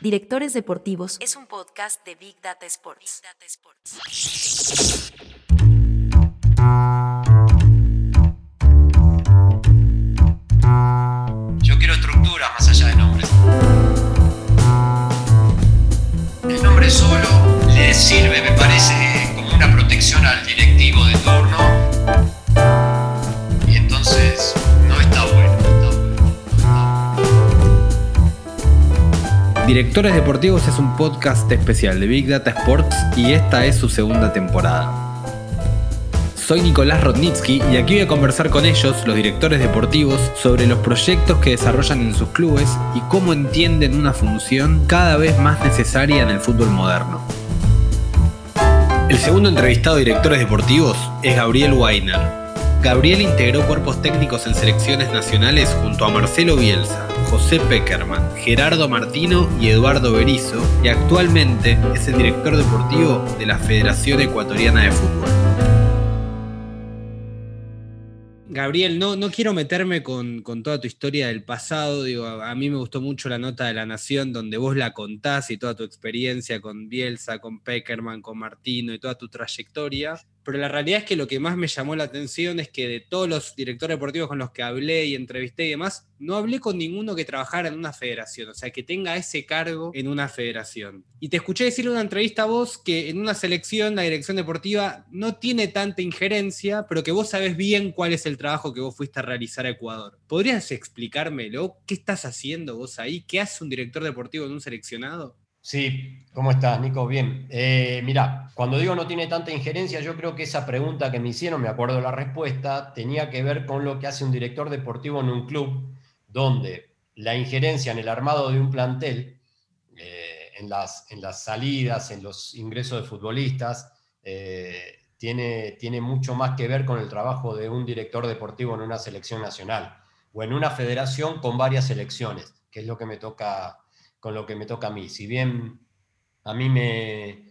Directores Deportivos es un podcast de Big Data Sports. Yo quiero estructuras más allá de nombres. El nombre solo le sirve, me parece, como una protección al directivo de turno. Directores Deportivos es un podcast especial de Big Data Sports y esta es su segunda temporada. Soy Nicolás Rodnitsky y aquí voy a conversar con ellos, los directores deportivos, sobre los proyectos que desarrollan en sus clubes y cómo entienden una función cada vez más necesaria en el fútbol moderno. El segundo entrevistado de directores deportivos es Gabriel Weiner. Gabriel integró cuerpos técnicos en selecciones nacionales junto a Marcelo Bielsa, José Peckerman, Gerardo Martino y Eduardo Berizo y actualmente es el director deportivo de la Federación Ecuatoriana de Fútbol. Gabriel, no, no quiero meterme con, con toda tu historia del pasado. Digo, a, a mí me gustó mucho la nota de La Nación, donde vos la contás y toda tu experiencia con Bielsa, con Peckerman, con Martino y toda tu trayectoria. Pero la realidad es que lo que más me llamó la atención es que de todos los directores deportivos con los que hablé y entrevisté y demás, no hablé con ninguno que trabajara en una federación, o sea, que tenga ese cargo en una federación. Y te escuché decir en una entrevista a vos que en una selección la dirección deportiva no tiene tanta injerencia, pero que vos sabés bien cuál es el trabajo que vos fuiste a realizar a Ecuador. ¿Podrías explicármelo? ¿Qué estás haciendo vos ahí? ¿Qué hace un director deportivo en un seleccionado? Sí, ¿cómo estás, Nico? Bien. Eh, mira, cuando digo no tiene tanta injerencia, yo creo que esa pregunta que me hicieron, me acuerdo la respuesta, tenía que ver con lo que hace un director deportivo en un club, donde la injerencia en el armado de un plantel, eh, en, las, en las salidas, en los ingresos de futbolistas, eh, tiene, tiene mucho más que ver con el trabajo de un director deportivo en una selección nacional o en una federación con varias selecciones, que es lo que me toca con lo que me toca a mí. Si bien a mí me,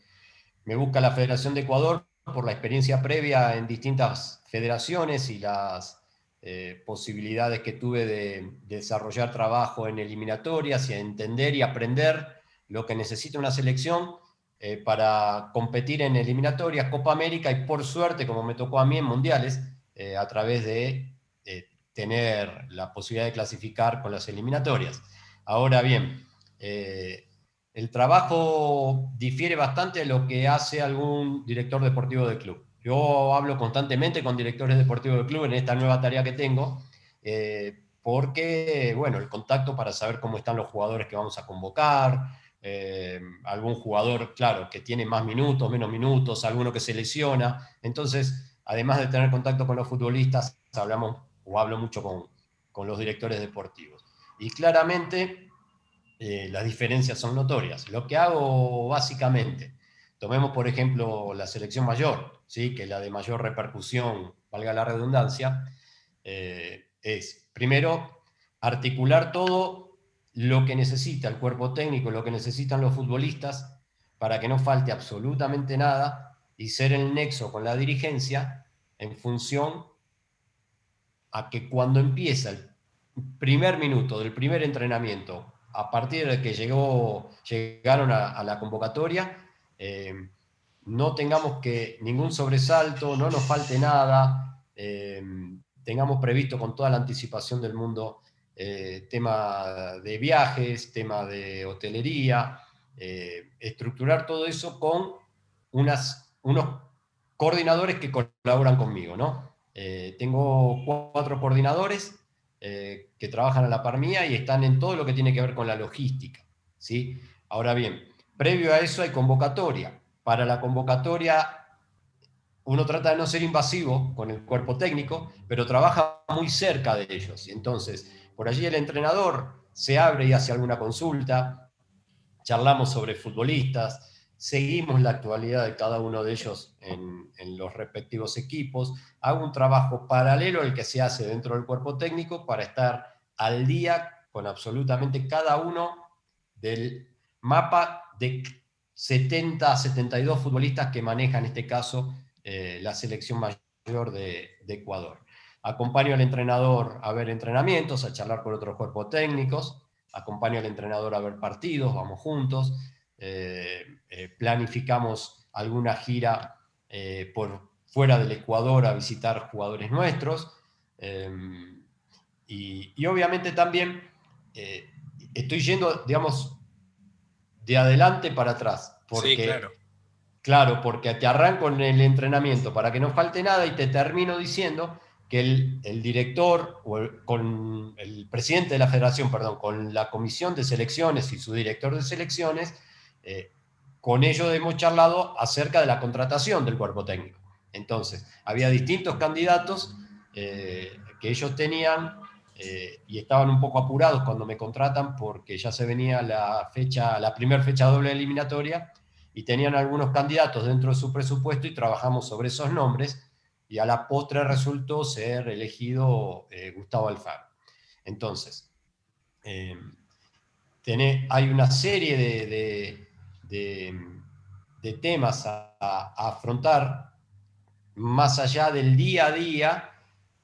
busca la Federación de Ecuador por la experiencia previa en distintas federaciones y las eh, posibilidades que tuve de, de desarrollar trabajo en eliminatorias y entender y aprender lo que necesita una selección eh, para competir en eliminatorias, Copa América y por suerte, como me tocó a mí en mundiales, eh, a través de tener la posibilidad de clasificar con las eliminatorias. Ahora bien, eh, el trabajo difiere bastante de lo que hace algún director deportivo del club. Yo hablo constantemente con directores deportivos del club en esta nueva tarea que tengo, eh, porque, bueno, el contacto para saber cómo están los jugadores que vamos a convocar, eh, algún jugador, claro, que tiene más minutos, menos minutos, alguno que se lesiona. Entonces, además de tener contacto con los futbolistas, hablamos o hablo mucho con, con los directores deportivos. Y claramente eh, las diferencias son notorias. Lo que hago básicamente, tomemos por ejemplo la selección mayor, ¿sí? que es la de mayor repercusión, valga la redundancia, eh, es primero articular todo lo que necesita el cuerpo técnico, lo que necesitan los futbolistas, para que no falte absolutamente nada y ser el nexo con la dirigencia en función a que cuando empieza el primer minuto del primer entrenamiento a partir de que llegaron a, la convocatoria, eh, no tengamos que ningún sobresalto, no nos falte nada, eh, tengamos previsto con toda la anticipación del mundo eh, tema de viajes, tema de hotelería, estructurar todo eso con unas, unos coordinadores que colaboran conmigo, ¿no? Tengo cuatro coordinadores eh, que trabajan a la par mía y están en todo lo que tiene que ver con la logística. ¿sí? Ahora bien, previo a eso hay convocatoria. Para la convocatoria uno trata de no ser invasivo con el cuerpo técnico, pero trabaja muy cerca de ellos. Entonces, por allí el entrenador se abre y hace alguna consulta, charlamos sobre futbolistas, seguimos la actualidad de cada uno de ellos en, los respectivos equipos, hago un trabajo paralelo al que se hace dentro del cuerpo técnico para estar al día con absolutamente cada uno del mapa de 70 a 72 futbolistas que maneja en este caso eh, la selección mayor de Ecuador. Acompaño al entrenador a ver entrenamientos, a charlar con otros cuerpos técnicos, acompaño al entrenador a ver partidos, vamos juntos, planificamos alguna gira por fuera del Ecuador a visitar jugadores nuestros. Y, obviamente también estoy yendo, digamos, de adelante para atrás. Porque, sí, claro. Claro, porque te arranco en el entrenamiento para que no falte nada y te termino diciendo que el, director o el, con el presidente de la federación, perdón, con la comisión de selecciones y su director de selecciones, eh, con ellos hemos charlado acerca de la contratación del cuerpo técnico. Entonces, había distintos candidatos eh, que ellos tenían eh, y estaban un poco apurados cuando me contratan porque ya se venía la fecha, la primera fecha doble eliminatoria y tenían algunos candidatos dentro de su presupuesto y trabajamos sobre esos nombres y a la postre resultó ser elegido Gustavo Alfaro. Entonces, hay una serie de, temas a, afrontar más allá del día a día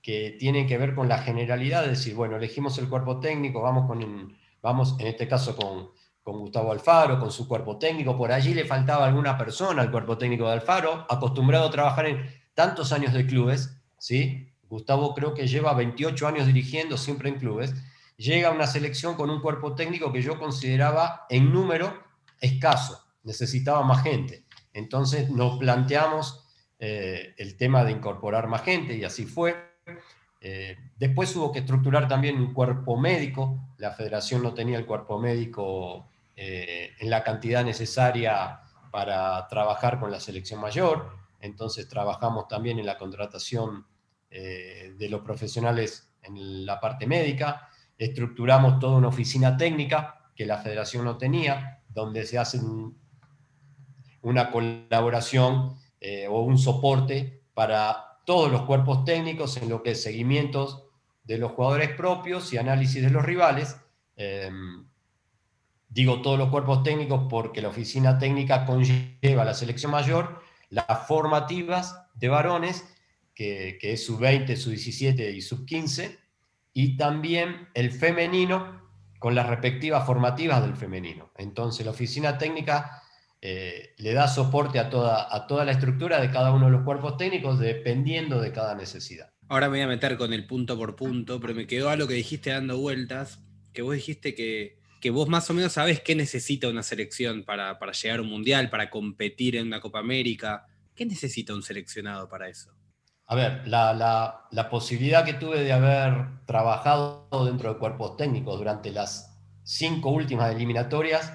que tienen que ver con la generalidad, de decir, bueno, elegimos el cuerpo técnico, vamos, con, vamos en este caso con, con Gustavo Alfaro, con su cuerpo técnico, por allí le faltaba alguna persona al cuerpo técnico de Alfaro, acostumbrado a trabajar en tantos años de clubes, ¿sí? Gustavo creo que lleva 28 años dirigiendo siempre en clubes, llega a una selección con un cuerpo técnico que yo consideraba en número escaso, necesitaba más gente. Entonces nos planteamos eh, el tema de incorporar más gente y así fue. Eh, después hubo que estructurar también un cuerpo médico. La federación no tenía el cuerpo médico eh, en la cantidad necesaria para trabajar con la selección mayor. Entonces trabajamos también en la contratación de los profesionales en la parte médica. Estructuramos toda una oficina técnica que la federación no tenía, donde se hace una colaboración o un soporte para todos los cuerpos técnicos en lo que es seguimientos de los jugadores propios y análisis de los rivales. Em, digo todos los cuerpos técnicos porque la oficina técnica conlleva la selección mayor las formativas de varones, que, que es sub-20, sub-17 y sub-15, y también el femenino con las respectivas formativas del femenino. Entonces la oficina técnica eh, le da soporte a toda, a toda la estructura de cada uno de los cuerpos técnicos dependiendo de cada necesidad. Ahora me voy a meter con el punto por punto, pero me quedó algo que dijiste dando vueltas, que vos dijiste que, que vos más o menos sabés qué necesita una selección para, para llegar a un mundial, para competir en una Copa América. ¿Qué necesita un seleccionado para eso? A ver, la, posibilidad que tuve de haber trabajado dentro de cuerpos técnicos durante las cinco últimas eliminatorias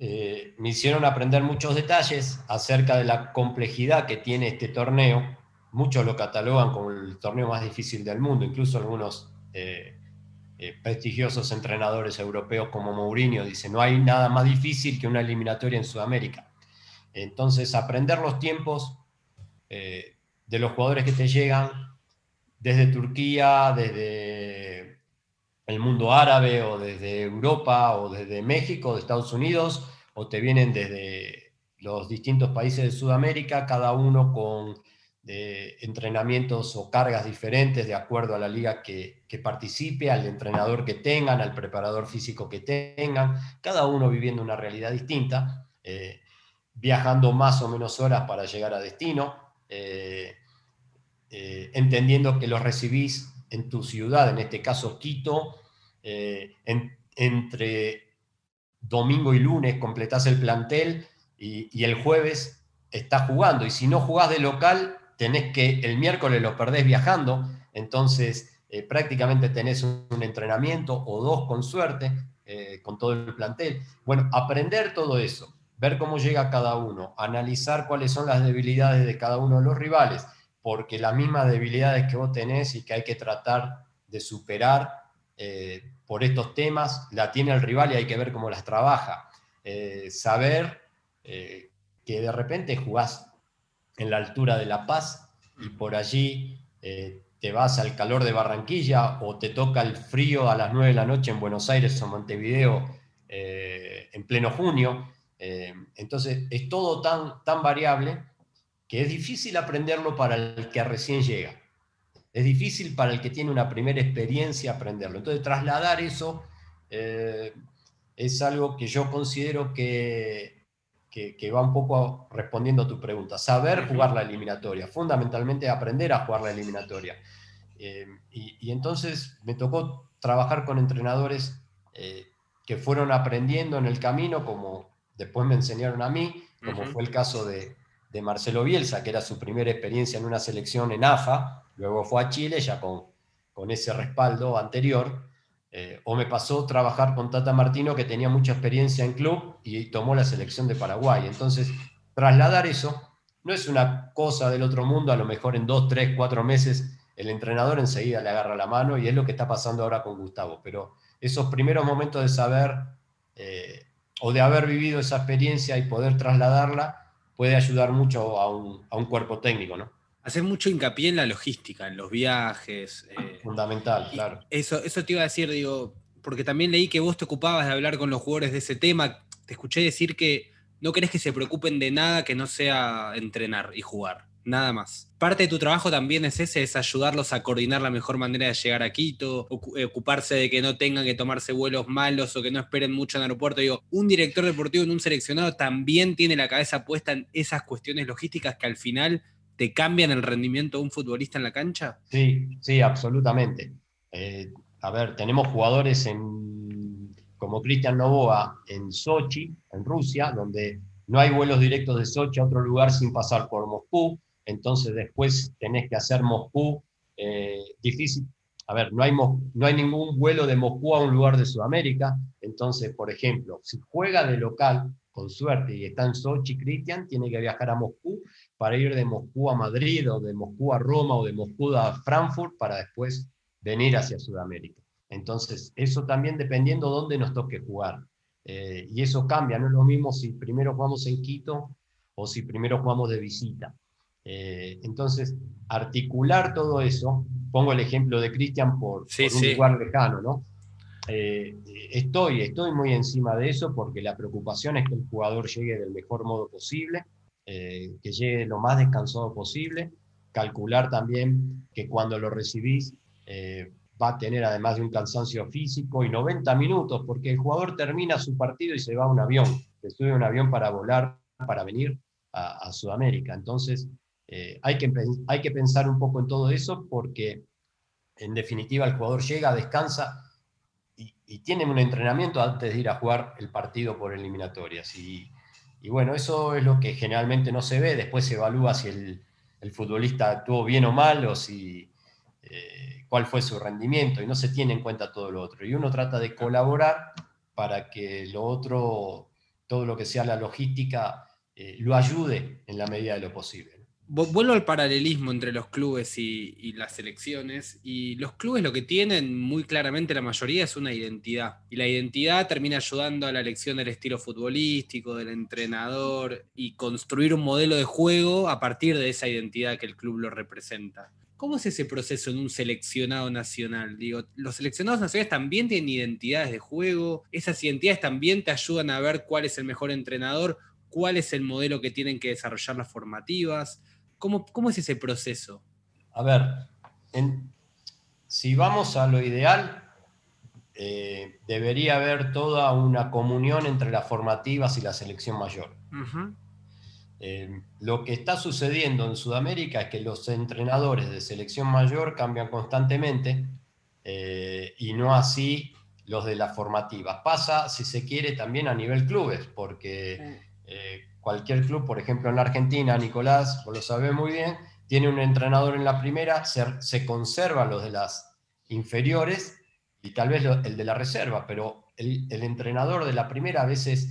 eh, me hicieron aprender muchos detalles acerca de la complejidad que tiene este torneo. Muchos lo catalogan como el torneo más difícil del mundo, incluso algunos eh, eh, prestigiosos entrenadores europeos como Mourinho dicen, no hay nada más difícil que una eliminatoria en Sudamérica. Entonces, aprender los tiempos de los jugadores que te llegan desde Turquía, desde el mundo árabe o desde Europa o desde México, de Estados Unidos, o te vienen desde los distintos países de Sudamérica, cada uno con entrenamientos o cargas diferentes de acuerdo a la liga que, participe, al entrenador que tengan, al preparador físico que tengan, cada uno viviendo una realidad distinta, eh, viajando más o menos horas para llegar a destino, eh, eh, entendiendo que los recibís en tu ciudad, en este caso Quito, entre domingo y lunes completás el plantel y, el jueves estás jugando. Y si no jugás de local, tenés que el miércoles lo perdés viajando, entonces eh, prácticamente tenés un, entrenamiento o dos con suerte eh, con todo el plantel. Bueno, aprender todo eso, ver cómo llega cada uno, analizar cuáles son las debilidades de cada uno de los rivales, porque las mismas debilidades que vos tenés y que hay que tratar de superar, eh, por estos temas, la tiene el rival y hay que ver cómo las trabaja. Eh, saber eh, que de repente jugás en la altura de La Paz y por allí te vas al calor de Barranquilla o te toca el frío a las 9 de la noche en Buenos Aires o Montevideo en pleno junio. Entonces es todo tan, tan variable que es difícil aprenderlo para el que recién llega. Es difícil para el que tiene una primera experiencia aprenderlo. Entonces, trasladar eso eh, es algo que yo considero que, que, va un poco respondiendo a tu pregunta. Saber jugar la eliminatoria, fundamentalmente aprender a jugar la eliminatoria. Eh, y, entonces me tocó trabajar con entrenadores eh, que fueron aprendiendo en el camino, como después me enseñaron a mí, como fue el caso de, de, Marcelo Bielsa, que era su primera experiencia en una selección en AFA, luego fue a Chile ya con, con ese respaldo anterior. Eh, o me pasó trabajar con Tata Martino, que tenía mucha experiencia en club y tomó la selección de Paraguay. Entonces, trasladar eso no es una cosa del otro mundo, a lo mejor en dos, tres, cuatro meses el entrenador enseguida le agarra la mano y es lo que está pasando ahora con Gustavo. Pero esos primeros momentos de saber eh, o de haber vivido esa experiencia y poder trasladarla puede ayudar mucho a un, a un cuerpo técnico, ¿no? Haces mucho hincapié en la logística, en los viajes. Eh, Fundamental, claro. Eso, eso te iba a decir, digo, porque también leí que vos te ocupabas de hablar con los jugadores de ese tema. Te escuché decir que no querés que se preocupen de nada que no sea entrenar y jugar, nada más. Parte de tu trabajo también es ese, es ayudarlos a coordinar la mejor manera de llegar a Quito, eh, ocuparse de que no tengan que tomarse vuelos malos o que no esperen mucho en el aeropuerto. Digo, un director deportivo en un seleccionado también tiene la cabeza puesta en esas cuestiones logísticas que al final te cambian el rendimiento de un futbolista en la cancha? Sí, sí, absolutamente. Eh, a ver, tenemos jugadores como Cristian Novoa en Sochi, en Rusia, donde no hay vuelos directos de Sochi a otro lugar sin pasar por Moscú, entonces después tenés que hacer Moscú eh, difícil. A ver, no hay, no hay ningún vuelo de Moscú a un lugar de Sudamérica, entonces, por ejemplo, si juega de local, con suerte, y está en Sochi, Cristian, tiene que viajar a Moscú para ir de Moscú a Madrid o de Moscú a Roma o de Moscú a Frankfurt para después venir hacia Sudamérica. Entonces, eso también dependiendo dónde nos toque jugar. Eh, y eso cambia, no es lo mismo si primero jugamos en Quito o si primero jugamos de visita. Eh, entonces, articular todo eso, pongo el ejemplo de Cristian por, un lugar lejano, ¿no? Eh, estoy, estoy muy encima de eso porque la preocupación es que el jugador llegue del mejor modo posible eh, que llegue lo más descansado posible, calcular también que cuando lo recibís eh, va a tener además de un cansancio físico y 90 minutos, porque el jugador termina su partido y se va a un avión, se sube a un avión para volar, para venir a, Sudamérica. Entonces, eh, hay, que, pensar un poco en todo eso porque en definitiva el jugador llega, descansa y, y tiene un entrenamiento antes de ir a jugar el partido por eliminatorias. Y, y bueno, eso es lo que generalmente no se ve, después se evalúa si el, futbolista actuó bien o mal o si eh, cuál fue su rendimiento y no se tiene en cuenta todo lo otro. Y uno trata de colaborar para que lo otro, todo lo que sea la logística, eh, lo ayude en la medida de lo posible. Vuelvo al paralelismo entre los clubes y, las selecciones. Y los clubes lo que tienen muy claramente la mayoría es una identidad. Y la identidad termina ayudando a la elección del estilo futbolístico, del entrenador y construir un modelo de juego a partir de esa identidad que el club lo representa. ¿Cómo es ese proceso en un seleccionado nacional? Digo, los seleccionados nacionales también tienen identidades de juego. Esas identidades también te ayudan a ver cuál es el mejor entrenador, cuál es el modelo que tienen que desarrollar las formativas ¿Cómo, es ese proceso? A ver, si vamos a lo ideal, eh, debería haber toda una comunión entre las formativas y la selección mayor. Eh, lo que está sucediendo en Sudamérica es que los entrenadores de selección mayor cambian constantemente eh, y no así los de las formativas. Pasa, si se quiere, también a nivel clubes, porque cualquier club, por ejemplo en la Argentina, Nicolás, vos lo sabés muy bien, tiene un entrenador en la primera, se, se conserva los de las inferiores y tal vez el de la reserva, pero el, entrenador de la primera a veces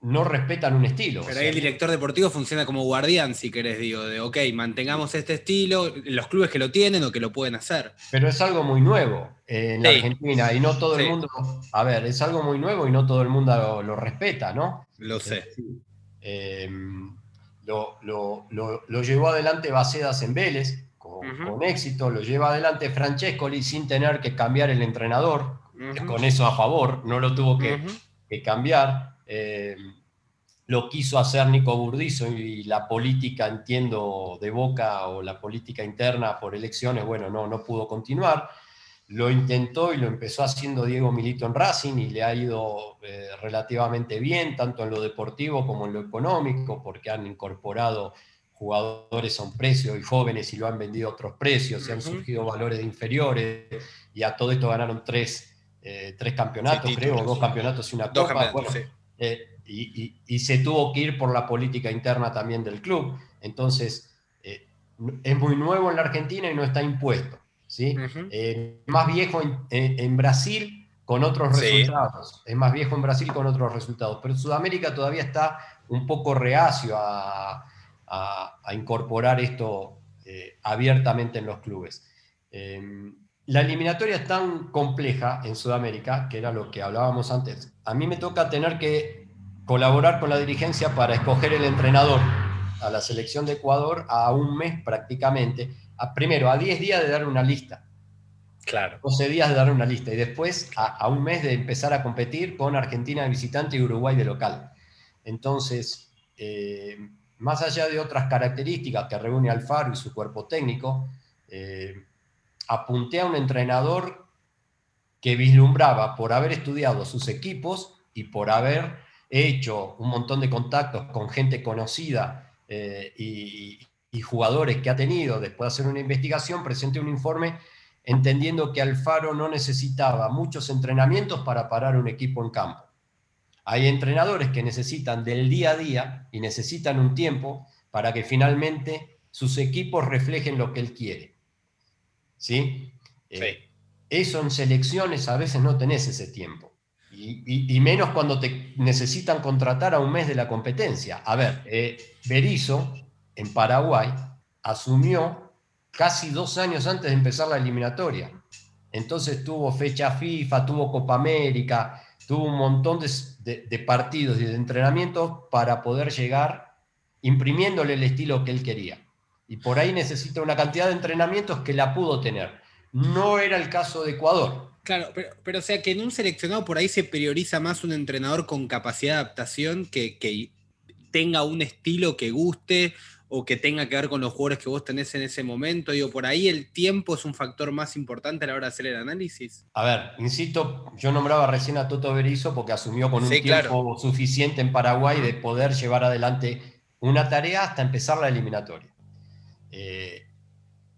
no respetan un estilo. Pero ahí el director deportivo funciona como guardián, si querés, digo, de, ok, mantengamos este estilo, los clubes que lo tienen o que lo pueden hacer. Pero es algo muy nuevo en la Argentina y no todo el mundo, a ver, es algo muy nuevo y no todo el mundo lo respeta, ¿no? Lo sé. Em, lo, llevó adelante Bacedas en Vélez, con, éxito, lo lleva adelante Francescoli sin tener que cambiar el entrenador, con eso a favor, no lo tuvo que, cambiar. Em, lo quiso hacer Nico Burdizo y la política, entiendo, de Boca o la política interna por elecciones, bueno, no, no pudo continuar. Lo intentó y lo empezó haciendo Diego Milito en Racing y le ha ido eh, relativamente bien, tanto en lo deportivo como en lo económico, porque han incorporado jugadores a un precio y jóvenes y lo han vendido a otros precios, y han surgido valores inferiores, y a todo esto ganaron tres, eh, campeonatos, creo, dos campeonatos y una copa. Eh, y, se tuvo que ir por la política interna también del club. Entonces, es muy nuevo en la Argentina y no está impuesto. ¿Sí? Eh, más viejo en, Brasil con otros resultados. Es más viejo en Brasil con otros resultados. Pero Sudamérica todavía está un poco reacio a, incorporar esto eh, abiertamente en los clubes. Em, la eliminatoria es tan compleja en Sudamérica, que era lo que hablábamos antes. A mí me toca tener que colaborar con la dirigencia para escoger el entrenador a la selección de Ecuador a un mes prácticamente primero, a 10 días de dar una lista. Claro. 12 días de dar una lista y después a, un mes de empezar a competir con Argentina de visitante y Uruguay de local. Entonces, eh, más allá de otras características que reúne Alfaro y su cuerpo técnico, eh, apunté a un entrenador que vislumbraba por haber estudiado sus equipos y por haber hecho un montón de contactos con gente conocida eh, y, y jugadores que ha tenido después de hacer una investigación, presente un informe entendiendo que Alfaro no necesitaba muchos entrenamientos para parar un equipo en campo. Hay entrenadores que necesitan del día a día y necesitan un tiempo para que finalmente sus equipos reflejen lo que él quiere. ¿Sí? Eh, eso en selecciones a veces no tenés ese tiempo. Y, menos cuando te necesitan contratar a un mes de la competencia. A ver, eh, Berizzo en Paraguay asumió casi dos años antes de empezar la eliminatoria. Entonces tuvo fecha FIFA, tuvo Copa América, tuvo un montón de, partidos y de entrenamientos para poder llegar imprimiéndole el estilo que él quería. Y por ahí necesita una cantidad de entrenamientos que la pudo tener. No era el caso de Ecuador. Claro, pero, o sea que en un seleccionado por ahí se prioriza más un entrenador con capacidad de adaptación que tenga un estilo que guste o que tenga que ver con los jugadores que vos tenés en ese momento? Digo, por ahí el tiempo es un factor más importante a la hora de hacer el análisis. A ver, insisto, yo nombraba recién a Toto Berizzo porque asumió con un tiempo suficiente en Paraguay de poder llevar adelante una tarea hasta empezar la eliminatoria. Eh,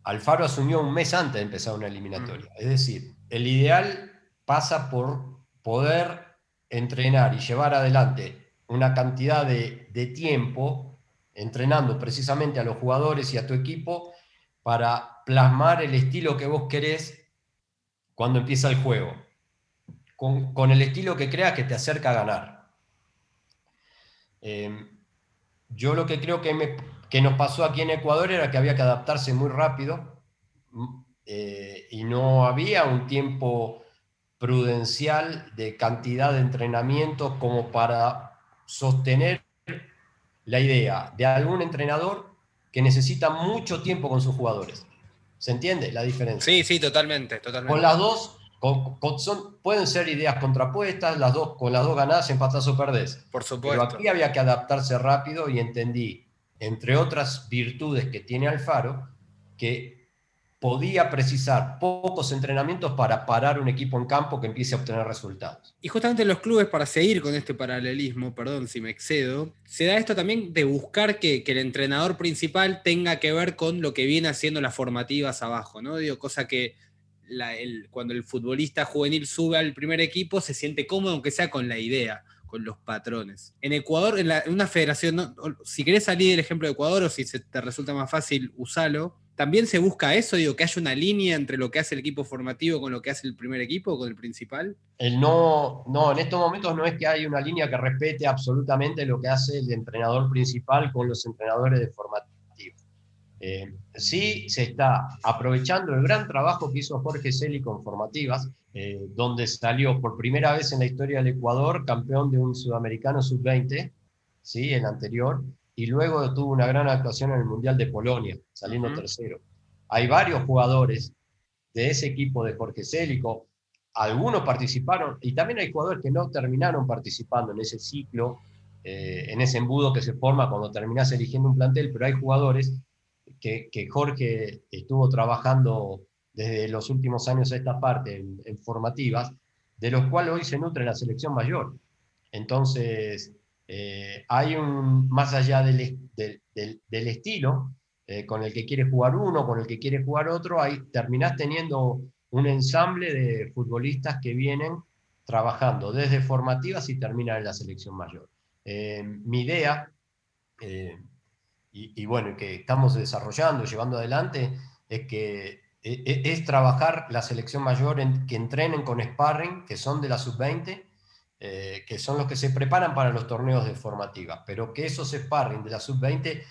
Alfaro asumió un mes antes de empezar una eliminatoria. Es decir, el ideal pasa por poder entrenar y llevar adelante una cantidad de, de tiempo entrenando precisamente a los jugadores y a tu equipo para plasmar el estilo que vos querés cuando empieza el juego, con, el estilo que creas que te acerca a ganar. Eh, yo lo que creo que, que, nos pasó aquí en Ecuador era que había que adaptarse muy rápido eh, y no había un tiempo prudencial de cantidad de entrenamientos como para sostener la idea de algún entrenador que necesita mucho tiempo con sus jugadores. ¿Se entiende la diferencia? Sí, sí, totalmente. totalmente. Con las dos, son, pueden ser ideas contrapuestas, las dos, con las dos ganadas, empatás o perdés. Por supuesto. Pero aquí había que adaptarse rápido y entendí, entre otras virtudes que tiene Alfaro, que podía precisar pocos entrenamientos para parar un equipo en campo que empiece a obtener resultados. Y justamente los clubes, para seguir con este paralelismo, perdón si me excedo, se da esto también de buscar que, el entrenador principal tenga que ver con lo que viene haciendo las formativas abajo, ¿no? Digo, cosa que cuando el futbolista juvenil sube al primer equipo se siente cómodo, aunque sea con la idea con los patrones. En Ecuador, en, una federación, si querés salir del ejemplo de Ecuador o si se te resulta más fácil, usalo también se busca eso, digo, que haya una línea entre lo que hace el equipo formativo con lo que hace el primer equipo, con el principal. El no, no, en estos momentos no es que haya una línea que respete absolutamente lo que hace el entrenador principal con los entrenadores de formativo. Eh, sí se está aprovechando el gran trabajo que hizo Jorge Celi con formativas, eh, donde salió por primera vez en la historia del Ecuador campeón de un sudamericano sub-20, ¿sí? el anterior, y luego tuvo una gran actuación en el Mundial de Polonia, saliendo tercero. Hay varios jugadores de ese equipo de Jorge Célico, algunos participaron y también hay jugadores que no terminaron participando en ese ciclo, eh, en ese embudo que se forma cuando terminas eligiendo un plantel, pero hay jugadores que, que Jorge estuvo trabajando desde los últimos años a esta parte en, formativas, de los cuales hoy se nutre la selección mayor. Entonces, eh, hay un, más allá del, estilo eh, con el que quiere jugar uno, con el que quiere jugar otro, hay, terminás teniendo un ensamble de futbolistas que vienen trabajando desde formativas y terminan en la selección mayor. Eh, mi idea, y, y, bueno, que estamos desarrollando, llevando adelante, es que e, e, es trabajar la selección mayor en, que entrenen con sparring, que son de la sub-20, eh, que son los que se preparan para los torneos de formativa, pero que esos sparring de la sub-20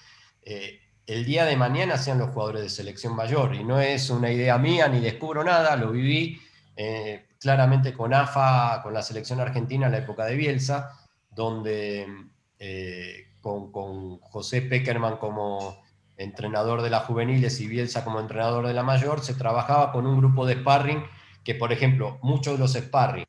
eh, el día de mañana sean los jugadores de selección mayor. Y no es una idea mía ni descubro nada, lo viví eh, claramente con AFA, con la selección argentina en la época de Bielsa, donde con, con José Peckerman como entrenador de las juveniles y Bielsa como entrenador de la mayor, se trabajaba con un grupo de sparring que, por ejemplo, muchos de los sparring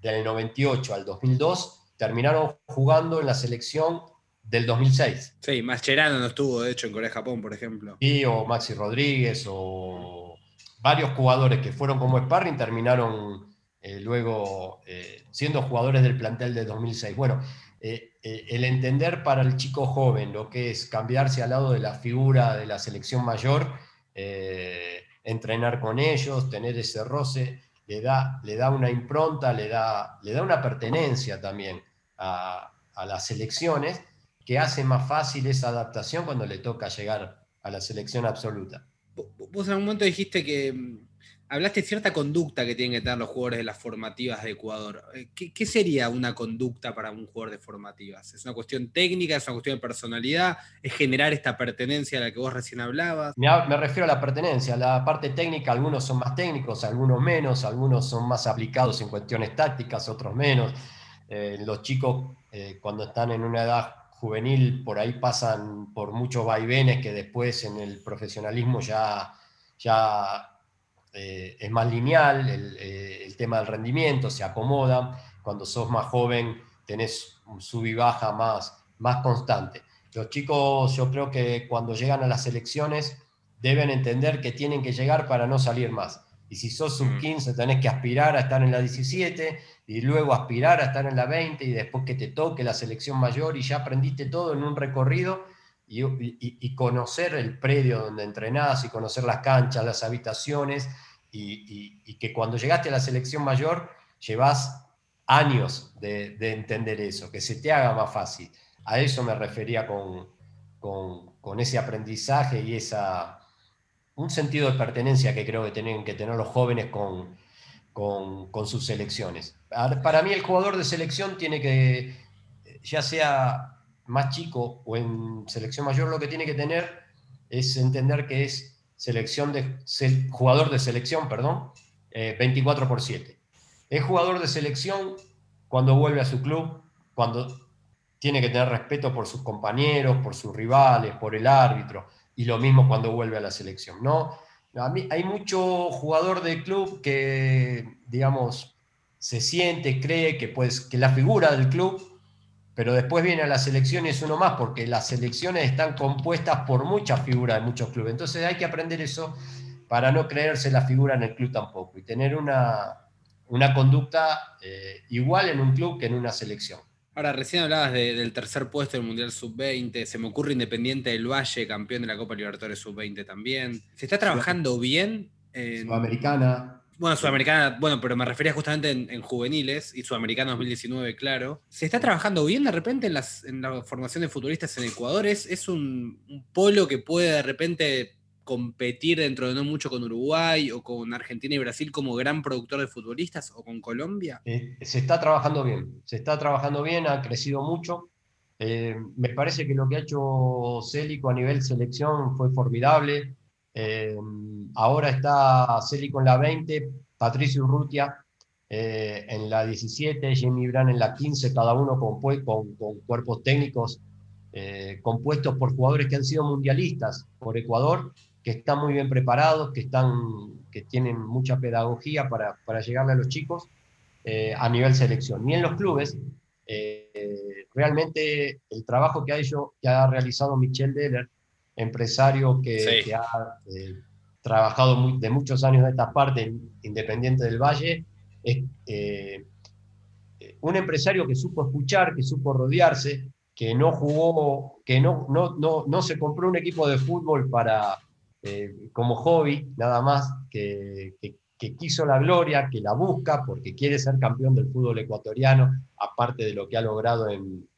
del 98 al 2002 terminaron jugando en la selección del 2006. Sí, Mascherano no estuvo, de hecho, en Corea-Japón, por ejemplo. Sí, o Maxi Rodríguez, o varios jugadores que fueron como sparring terminaron eh, luego eh, siendo jugadores del plantel del 2006. Bueno, eh, el entender para el chico joven lo que es cambiarse al lado de la figura de la selección mayor, entrenar con ellos, tener ese roce, le da, le da una impronta, le da, le da una pertenencia también a, a las selecciones que hace más fácil esa adaptación cuando le toca llegar a la selección absoluta. Vos en algún momento dijiste que mm, hablaste de cierta conducta que tienen que tener los jugadores de las formativas de Ecuador. Eh, ¿Qué, sería una conducta para un jugador de formativas? ¿Es una cuestión técnica? ¿Es una cuestión de personalidad? ¿Es generar esta pertenencia a la que vos recién hablabas? Me, refiero a la pertenencia. La parte técnica, algunos son más técnicos, algunos menos, algunos son más aplicados en cuestiones tácticas, otros menos. Eh, los chicos, eh, cuando están en una edad juvenil, por ahí pasan por muchos vaivenes que después en el profesionalismo ya, ya eh, es más lineal, eh, el, tema del rendimiento se acomoda, cuando sos más joven tenés un sub y baja más, más constante. Los chicos yo creo que cuando llegan a las elecciones deben entender que tienen que llegar para no salir más. Y si sos un 15 mm. tenés que aspirar a estar en la 17 y luego aspirar a estar en la 20 y después que te toque la selección mayor y ya aprendiste todo en un recorrido y, y conocer el predio donde entrenás y conocer las canchas, las habitaciones y, que cuando llegaste a la selección mayor llevas años de, entender eso, que se te haga más fácil. A eso me refería con, con, ese aprendizaje y esa, un sentido de pertenencia que creo que tienen que tener los jóvenes con, con, sus selecciones. Para mí el jugador de selección tiene que, ya sea más chico o en selección mayor, lo que tiene que tener es entender que es selección de, jugador de selección, perdón, 24 eh, por 7. Es jugador de selección cuando vuelve a su club, cuando tiene que tener respeto por sus compañeros, por sus rivales, por el árbitro, y lo mismo cuando vuelve a la selección. ¿no? A mí, hay mucho jugador de club que, digamos, se siente, cree que, pues, que la figura del club pero después viene a las elecciones uno más, porque las elecciones están compuestas por muchas figuras de muchos clubes. Entonces hay que aprender eso para no creerse la figura en el club tampoco y tener una, una conducta eh, igual en un club que en una selección. Ahora, recién hablabas del tercer puesto del Mundial Sub-20, se me ocurre Independiente del Valle, campeón de la Copa Libertadores Sub-20 también. ¿Se está trabajando bien? En... Sudamericana. Bueno, Sudamericana, bueno, pero me refería justamente en, juveniles y Sudamericana 2019, claro. ¿Se está trabajando bien de repente en, las, en la formación de futuristas en Ecuador? ¿Es, un, polo que puede de repente competir dentro de no mucho con Uruguay o con Argentina y Brasil como gran productor de futbolistas o con Colombia? Eh, se está trabajando bien, se está trabajando bien, ha crecido mucho. Eh, me parece que lo que ha hecho Célico a nivel selección fue formidable. Eh, ahora está Célico en la 20, Patricio Urrutia eh, en la 17, Jimmy Brand en la 15, cada uno con, con, cuerpos técnicos eh, compuestos por jugadores que han sido mundialistas por Ecuador, que están muy bien preparados, que, están, que tienen mucha pedagogía para, para llegarle a los chicos a nivel selección. Y en los clubes, realmente el trabajo que ha, hecho, que ha realizado Michel Deller empresario que, ha eh, trabajado de muchos años de esta parte, Independiente del Valle, es eh, un empresario que supo escuchar, que supo rodearse, que no jugó, que no, no, no, no se compró un equipo de fútbol para, eh, como hobby, nada más, que, que, quiso la gloria, que la busca porque quiere ser campeón del fútbol ecuatoriano, aparte de lo que ha logrado en,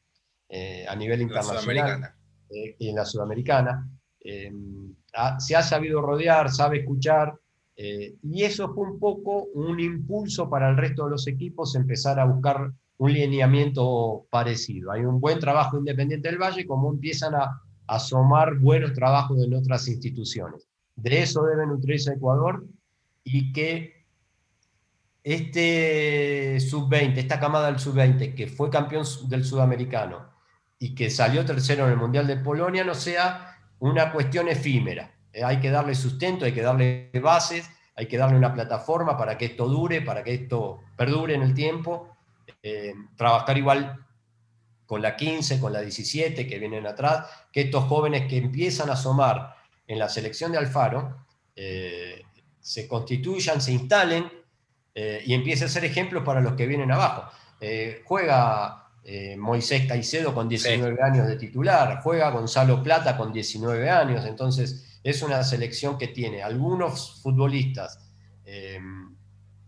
eh, a nivel internacional eh, y en la sudamericana. se ha sabido rodear, sabe escuchar, y eso fue un poco un impulso para el resto de los equipos empezar a buscar un lineamiento parecido. Hay un buen trabajo independiente del Valle, como empiezan a asomar buenos trabajos en otras instituciones. De eso debe nutrirse Ecuador y que este sub-20, esta camada del sub-20, que fue campeón del sudamericano y que salió tercero en el Mundial de Polonia, no sea una cuestión efímera. Eh, hay que darle sustento, hay que darle bases, hay que darle una plataforma para que esto dure, para que esto perdure en el tiempo. Eh, trabajar igual con la 15, con la 17 que vienen atrás, que estos jóvenes que empiezan a asomar en la selección de Alfaro eh, se constituyan, se instalen y empiecen a ser ejemplos para los que vienen abajo. Eh, Moisés Caicedo con 19 años de titular, juega Gonzalo Plata con 19 años, entonces es una selección que tiene algunos futbolistas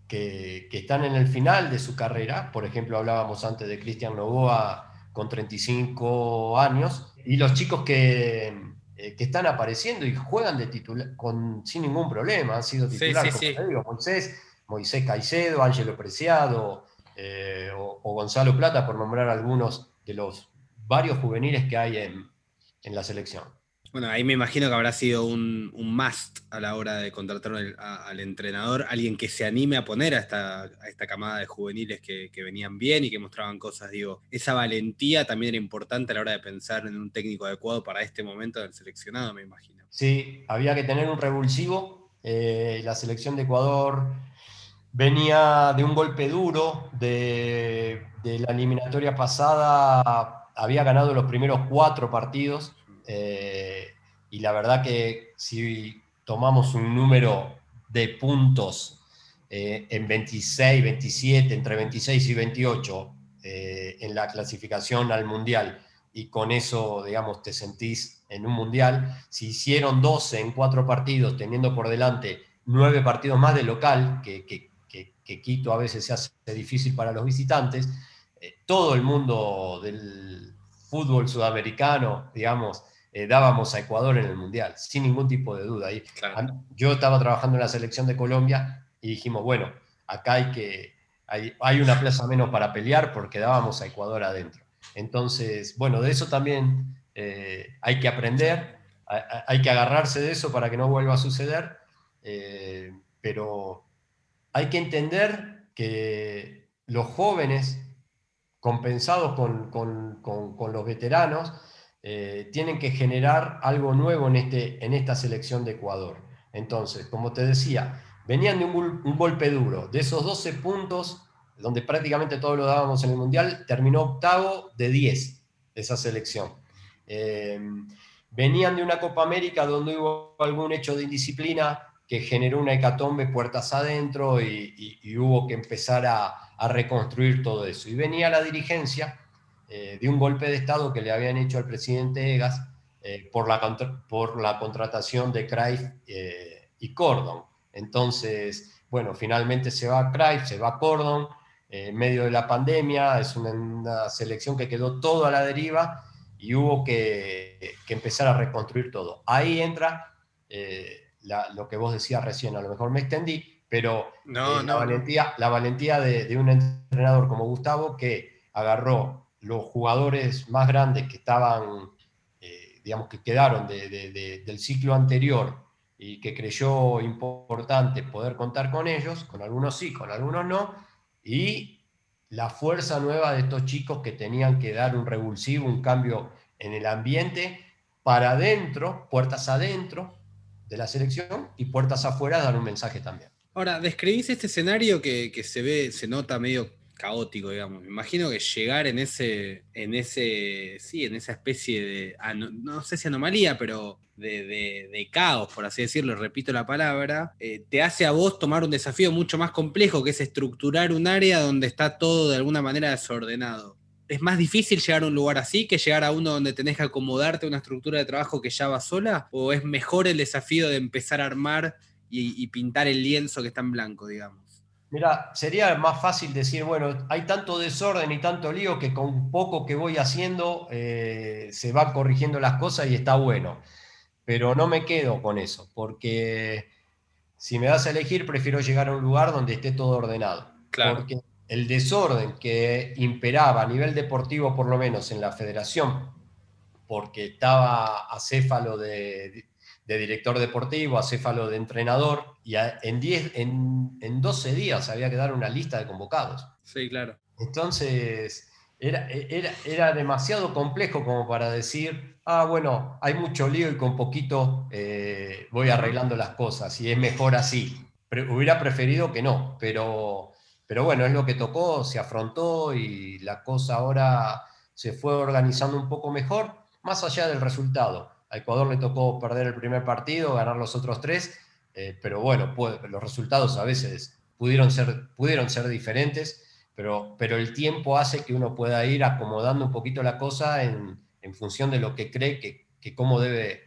que, que, están en el final de su carrera, por ejemplo hablábamos antes de Cristian Novoa con 35 años, y los chicos que, eh, que están apareciendo y juegan de titular con, sin ningún problema, han sido titulares, como digo, Moisés, Moisés Caicedo, Ángelo Preciado eh, o, Gonzalo Plata, por nombrar algunos de los varios juveniles que hay en, en la selección. Bueno, ahí me imagino que habrá sido un, must a la hora de contratar al, entrenador, alguien que se anime a poner a esta, esta camada de juveniles que, venían bien y que mostraban cosas. Digo, esa valentía también era importante a la hora de pensar en un técnico adecuado para este momento del seleccionado, me imagino. Sí, había que tener un revulsivo. Eh, la selección de Ecuador venía de un golpe duro, de, la eliminatoria pasada había ganado los primeros cuatro partidos eh, y la verdad que si tomamos un número de puntos eh, en 26, 27, entre 26 y 28 eh, en la clasificación al Mundial, y con eso, digamos, te sentís en un Mundial, si hicieron 12 en cuatro partidos, teniendo por delante nueve partidos más de local, que, Quito a veces se hace difícil para los visitantes, todo el mundo del fútbol sudamericano, digamos, eh, dábamos a Ecuador en el Mundial, sin ningún tipo de duda. Y Yo estaba trabajando en la selección de Colombia y dijimos, bueno, acá hay que, hay, una plaza menos para pelear porque dábamos a Ecuador adentro. Entonces, bueno, de eso también eh, hay que aprender, hay, que agarrarse de eso para que no vuelva a suceder, eh, pero hay que entender que los jóvenes, compensados con, con, con los veteranos, eh, tienen que generar algo nuevo en, este, en esta selección de Ecuador. Entonces, como te decía, venían de un, golpe duro. De esos 12 puntos, donde prácticamente todos lo dábamos en el Mundial, terminó octavo de 10 esa selección. Eh, venían de una Copa América donde hubo algún hecho de indisciplina que generó una hecatombe puertas adentro y, hubo que empezar a, reconstruir todo eso. Y venía la dirigencia eh, de un golpe de Estado que le habían hecho al presidente Egas eh, por, la, por la contratación de Craig eh, y Cordon. Entonces, bueno, finalmente se va Craig, se va Cordon, en medio de la pandemia, es una, selección que quedó todo a la deriva y hubo que empezar a reconstruir todo. Ahí entra lo que vos decías recién, a lo mejor me extendí, pero no, la, valentía, la valentía de, de, un entrenador como Gustavo que agarró los jugadores más grandes que estaban, eh, digamos, que quedaron del ciclo anterior y que creyó importante poder contar con ellos, con algunos sí, con algunos no, y la fuerza nueva de estos chicos que tenían que dar un revulsivo, un cambio en el ambiente para adentro, puertas adentro de la selección y puertas afuera dar un mensaje también. Ahora, describís este escenario que, que se ve, se nota medio caótico, digamos. Me imagino que llegar en ese, en ese, sí, en esa especie de, no, sé si anomalía, pero de, caos, por así decirlo, repito la palabra, eh, te hace a vos tomar un desafío mucho más complejo, que es estructurar un área donde está todo de alguna manera desordenado. ¿Es más difícil llegar a un lugar así que llegar a uno donde tenés que acomodarte a una estructura de trabajo que ya va sola? ¿O es mejor el desafío de empezar a armar y, pintar el lienzo que está en blanco, digamos? Mira, sería más fácil decir, bueno, hay tanto desorden y tanto lío que con poco que voy haciendo eh, se van corrigiendo las cosas y está bueno pero no me quedo con eso, porque si me das a elegir, prefiero llegar a un lugar donde esté todo ordenado. Claro. Porque el desorden que imperaba a nivel deportivo, por lo menos en la federación, porque estaba acéfalo de, de director deportivo, acéfalo de entrenador, y en, 10, en, en 12 días había que dar una lista de convocados. Sí, claro. Entonces, era, era, era demasiado complejo como para decir, ah, bueno, hay mucho lío y con poquito eh, voy arreglando las cosas y es mejor así. hubiera preferido que no, pero, pero bueno, es lo que tocó, se afrontó y la cosa ahora se fue organizando un poco mejor, más allá del resultado. A Ecuador le tocó perder el primer partido, ganar los otros tres, eh, pero bueno, los resultados a veces pudieron ser, pudieron ser diferentes, pero, pero el tiempo hace que uno pueda ir acomodando un poquito la cosa en, función de lo que cree que, cómo debe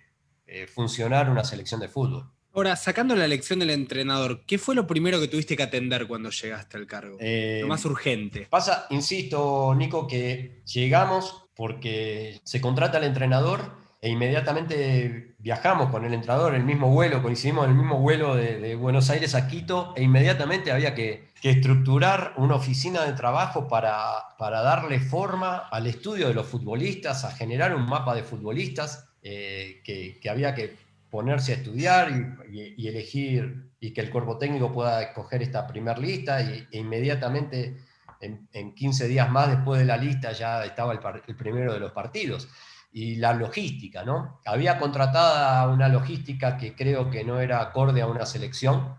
eh, funcionar una selección de fútbol. Ahora, sacando la elección del entrenador, ¿qué fue lo primero que tuviste que atender cuando llegaste al cargo? Eh, lo más urgente. Pasa, insisto, Nico, que llegamos porque se contrata al entrenador e inmediatamente viajamos con el entrenador, el mismo vuelo, coincidimos en el mismo vuelo de, Buenos Aires a Quito, e inmediatamente había que, estructurar una oficina de trabajo para, para, darle forma al estudio de los futbolistas, a generar un mapa de futbolistas eh, que, había que ponerse a estudiar y, elegir y que el cuerpo técnico pueda escoger esta primera lista e inmediatamente en, 15 días más después de la lista ya estaba el primero de los partidos y la logística, ¿no? Había contratada una logística que creo que no era acorde a una selección.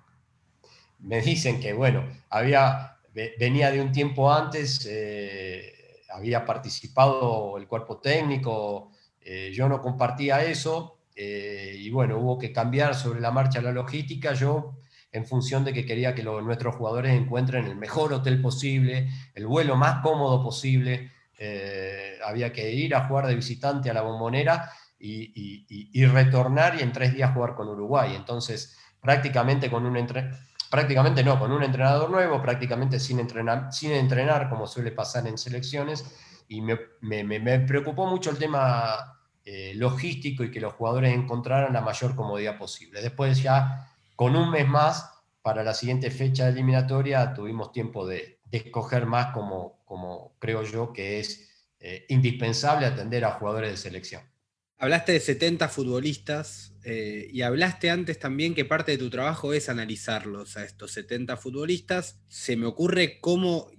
Me dicen que, bueno, había, venía de un tiempo antes, eh, había participado el cuerpo técnico, eh, yo no compartía eso, eh, y bueno, hubo que cambiar sobre la marcha la logística, yo en función de que quería que nuestros jugadores encuentren el mejor hotel posible, el vuelo más cómodo posible, eh, había que ir a jugar de visitante a la bombonera y, retornar y en tres días jugar con Uruguay. Entonces, prácticamente con un prácticamente no, con un entrenador nuevo, prácticamente sin entrenar, sin entrenar como suele pasar en selecciones, y me, preocupó mucho el tema eh, logístico y que los jugadores encontraran la mayor comodidad posible. Después ya, con un mes más, para la siguiente fecha eliminatoria, tuvimos tiempo de, escoger más como, como creo yo que es eh, indispensable atender a jugadores de selección. Hablaste de 70 futbolistas eh, y hablaste antes también que parte de tu trabajo es analizarlos a estos 70 futbolistas. Se me ocurre cómo,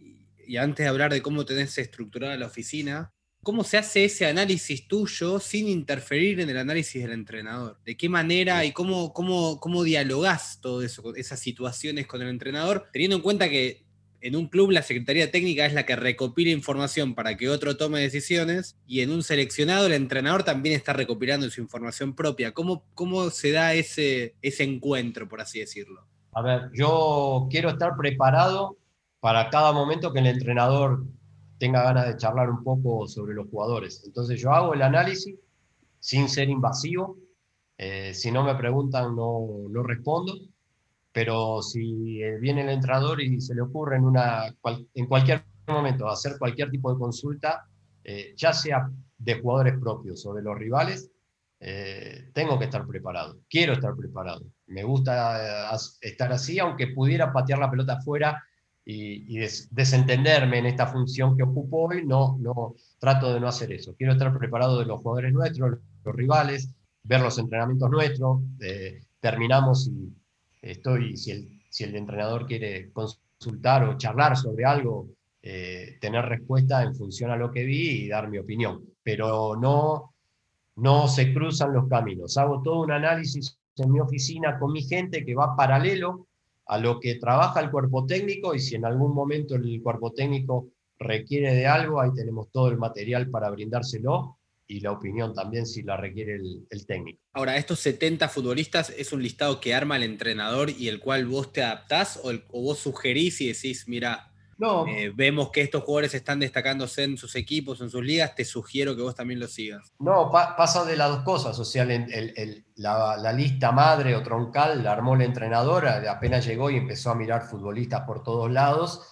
y antes de hablar de cómo tenés estructurada la oficina, ¿cómo se hace ese análisis tuyo sin interferir en el análisis del entrenador? ¿De qué manera y cómo, cómo, cómo dialogás todo eso, esas situaciones con el entrenador, teniendo en cuenta que en un club la Secretaría Técnica es la que recopila información para que otro tome decisiones y en un seleccionado el entrenador también está recopilando su información propia. ¿Cómo, cómo se da ese, ese encuentro, por así decirlo? A ver, yo quiero estar preparado para cada momento que el entrenador tenga ganas de charlar un poco sobre los jugadores. Entonces yo hago el análisis sin ser invasivo. Eh, si no me preguntan, no, no respondo pero si eh, viene el entrenador y se le ocurre en, una, en cualquier momento hacer cualquier tipo de consulta, eh, ya sea de jugadores propios o de los rivales, eh, tengo que estar preparado, quiero estar preparado. Me gusta estar así, aunque pudiera patear la pelota afuera y, desentenderme en esta función que ocupo hoy, no, no, trato de no hacer eso. Quiero estar preparado de los jugadores nuestros, los rivales, ver los entrenamientos nuestros, terminamos y estoy, si el, si el entrenador quiere consultar o charlar sobre algo, eh, tener respuesta en función a lo que vi y dar mi opinión. Pero no, no se cruzan los caminos. Hago todo un análisis en mi oficina con mi gente que va paralelo a lo que trabaja el cuerpo técnico y si en algún momento el cuerpo técnico requiere de algo, ahí tenemos todo el material para brindárselo. y la opinión también si la requiere el, técnico. Ahora, estos 70 futbolistas es un listado que arma el entrenador y el cual vos te adaptás o, o vos sugerís y decís, mira, no. Eh, vemos que estos jugadores están destacándose en sus equipos, en sus ligas, te sugiero que vos también lo sigas. No, pasa de las dos cosas, o sea, la, lista madre o troncal la armó la entrenadora, apenas llegó y empezó a mirar futbolistas por todos lados,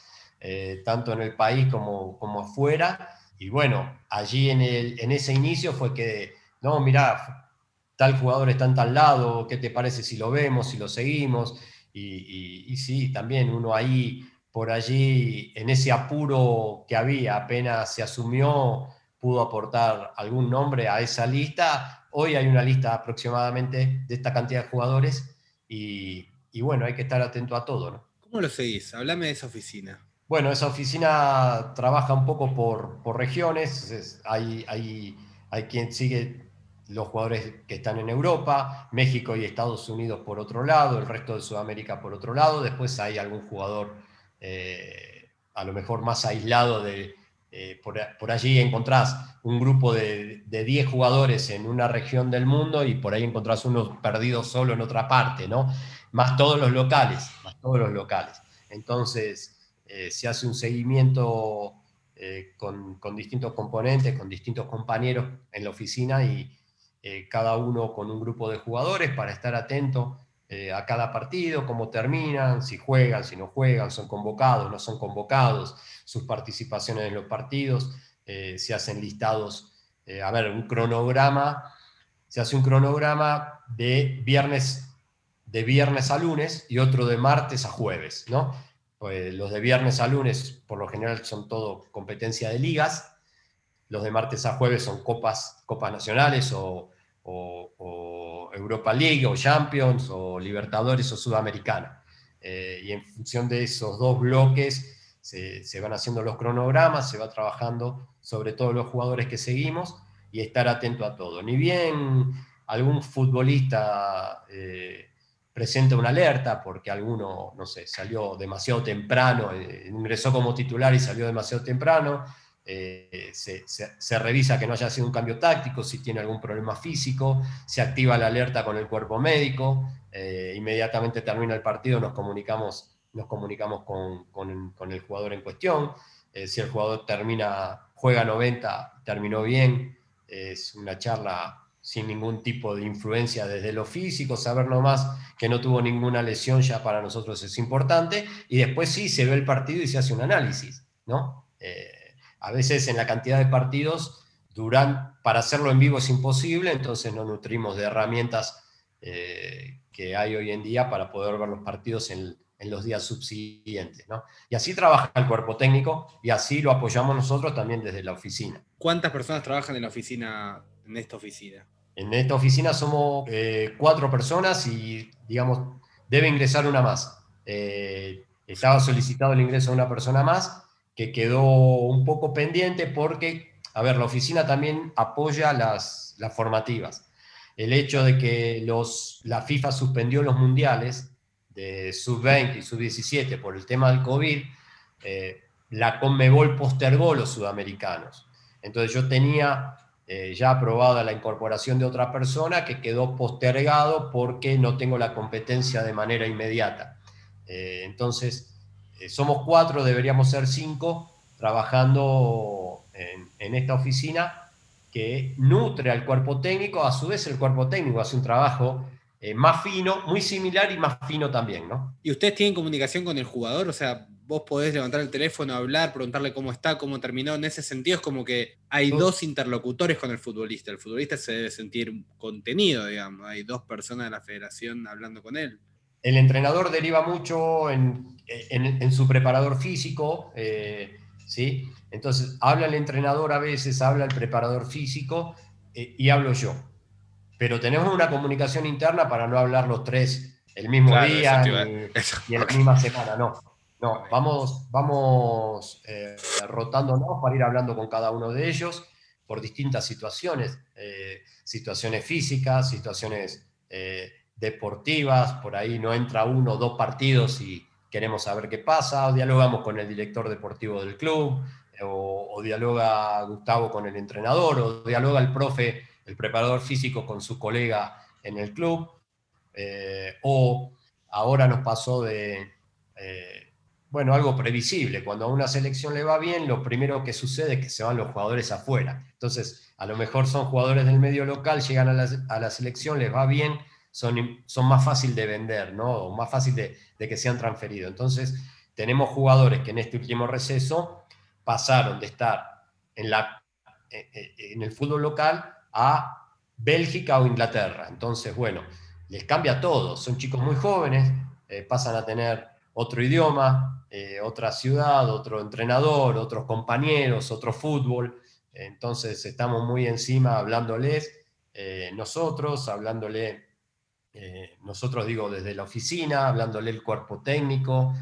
eh, tanto en el país como, como afuera, y bueno, allí en, en ese inicio fue que, no, mirá, tal jugador está en tal lado, ¿qué te parece si lo vemos, si lo seguimos? Y, y sí, también uno ahí por allí, en ese apuro que había, apenas se asumió, pudo aportar algún nombre a esa lista. Hoy hay una lista aproximadamente de esta cantidad de jugadores y, bueno, hay que estar atento a todo. ¿no? ¿Cómo lo seguís? Háblame de esa oficina. Bueno, esa oficina trabaja un poco por, por regiones. hay, hay, hay quien sigue los jugadores que están en Europa, México y Estados Unidos por otro lado, el resto de Sudamérica por otro lado. Después hay algún jugador eh, a lo mejor más aislado de... Eh, por, allí encontrás un grupo de, 10 jugadores en una región del mundo y por ahí encontrás unos perdidos solo en otra parte, ¿no? Más todos los locales, más todos los locales. Entonces, eh, se hace un seguimiento con, con, distintos componentes, con distintos compañeros en la oficina y cada uno con un grupo de jugadores para estar atento eh, a cada partido, cómo terminan, si juegan, si no juegan, son convocados, no son convocados, sus participaciones en los partidos, eh, se hacen listados, eh, a ver, un cronograma, se hace un cronograma de viernes, de viernes a lunes y otro de martes a jueves, ¿no? Pues los de viernes a lunes por lo general son todo competencia de ligas, los de martes a jueves son copas, copas nacionales o Europa League o Champions o Libertadores o Sudamericana. Eh, y en función de esos dos bloques se, van haciendo los cronogramas, se va trabajando sobre todos los jugadores que seguimos y estar atento a todo. Ni bien algún futbolista eh, presenta una alerta porque alguno, no sé, salió demasiado temprano, eh, ingresó como titular y salió demasiado temprano, eh, se, revisa que no haya sido un cambio táctico, si tiene algún problema físico, se activa la alerta con el cuerpo médico, eh, inmediatamente termina el partido, nos comunicamos, nos comunicamos con, el jugador en cuestión, eh, si el jugador termina, juega 90, terminó bien, es una charla sin ningún tipo de influencia desde lo físico, saber nomás que no tuvo ninguna lesión ya para nosotros es importante, y después sí se ve el partido y se hace un análisis, ¿no? A veces en la cantidad de partidos, duran, para hacerlo en vivo es imposible, entonces no nutrimos de herramientas eh, que hay hoy en día para poder ver los partidos en, los días subsiguientes. Y así trabaja el cuerpo técnico y así lo apoyamos nosotros también desde la oficina. ¿Cuántas personas trabajan en la oficina, en esta oficina? En esta oficina somos eh, cuatro personas y, digamos, debe ingresar una más. Eh, estaba solicitado el ingreso de una persona más que quedó un poco pendiente porque, a ver, la oficina también apoya las, las formativas. El hecho de que los, la FIFA suspendió los mundiales de sub-20 y sub-17 por el tema del COVID, eh, la Conmebol postergó los sudamericanos. Entonces yo tenía eh, ya aprobada la incorporación de otra persona que quedó postergado porque no tengo la competencia de manera inmediata. Eh, entonces, eh, somos cuatro, deberíamos ser cinco, trabajando en, esta oficina que nutre al cuerpo técnico, a su vez el cuerpo técnico hace un trabajo eh, más fino, muy similar y más fino también, ¿no? ¿Y ustedes tienen comunicación con el jugador? O sea, vos podés levantar el teléfono, hablar, preguntarle cómo está, cómo terminó. En ese sentido es como que hay dos interlocutores con el futbolista. El futbolista se debe sentir contenido, digamos. Hay dos personas de la federación hablando con él el entrenador deriva mucho en, su preparador físico, eh, ¿sí? Entonces, habla el entrenador a veces, habla el preparador físico eh, y hablo yo. Pero tenemos una comunicación interna para no hablar los tres el mismo día y en la misma semana, no. No, vamos, vamos eh, rotándonos para ir hablando con cada uno de ellos por distintas situaciones, situaciones físicas, situaciones deportivas, por ahí no entra uno o dos partidos y queremos saber qué pasa, dialogamos con el director deportivo del club, o, dialoga Gustavo con el entrenador, o dialoga el profe, el preparador físico con su colega en el club, eh, o ahora nos pasó de, eh, bueno, algo previsible, cuando a una selección le va bien, lo primero que sucede es que se van los jugadores afuera. Entonces, a lo mejor son jugadores del medio local, llegan a la, selección, les va bien, son, son más fácil de vender, ¿no? Más fácil de, que sean transferidos. Entonces, tenemos jugadores que en este último receso pasaron de estar en, la, eh, eh, en el fútbol local a Bélgica o Inglaterra. Entonces, bueno, les cambia todo. Son chicos muy jóvenes, eh, pasan a tener otro idioma, otra ciudad, otro entrenador, otros compañeros, otro fútbol. Entonces estamos muy encima hablándoles nosotros, hablándole, nosotros digo desde la oficina, hablándole el cuerpo técnico,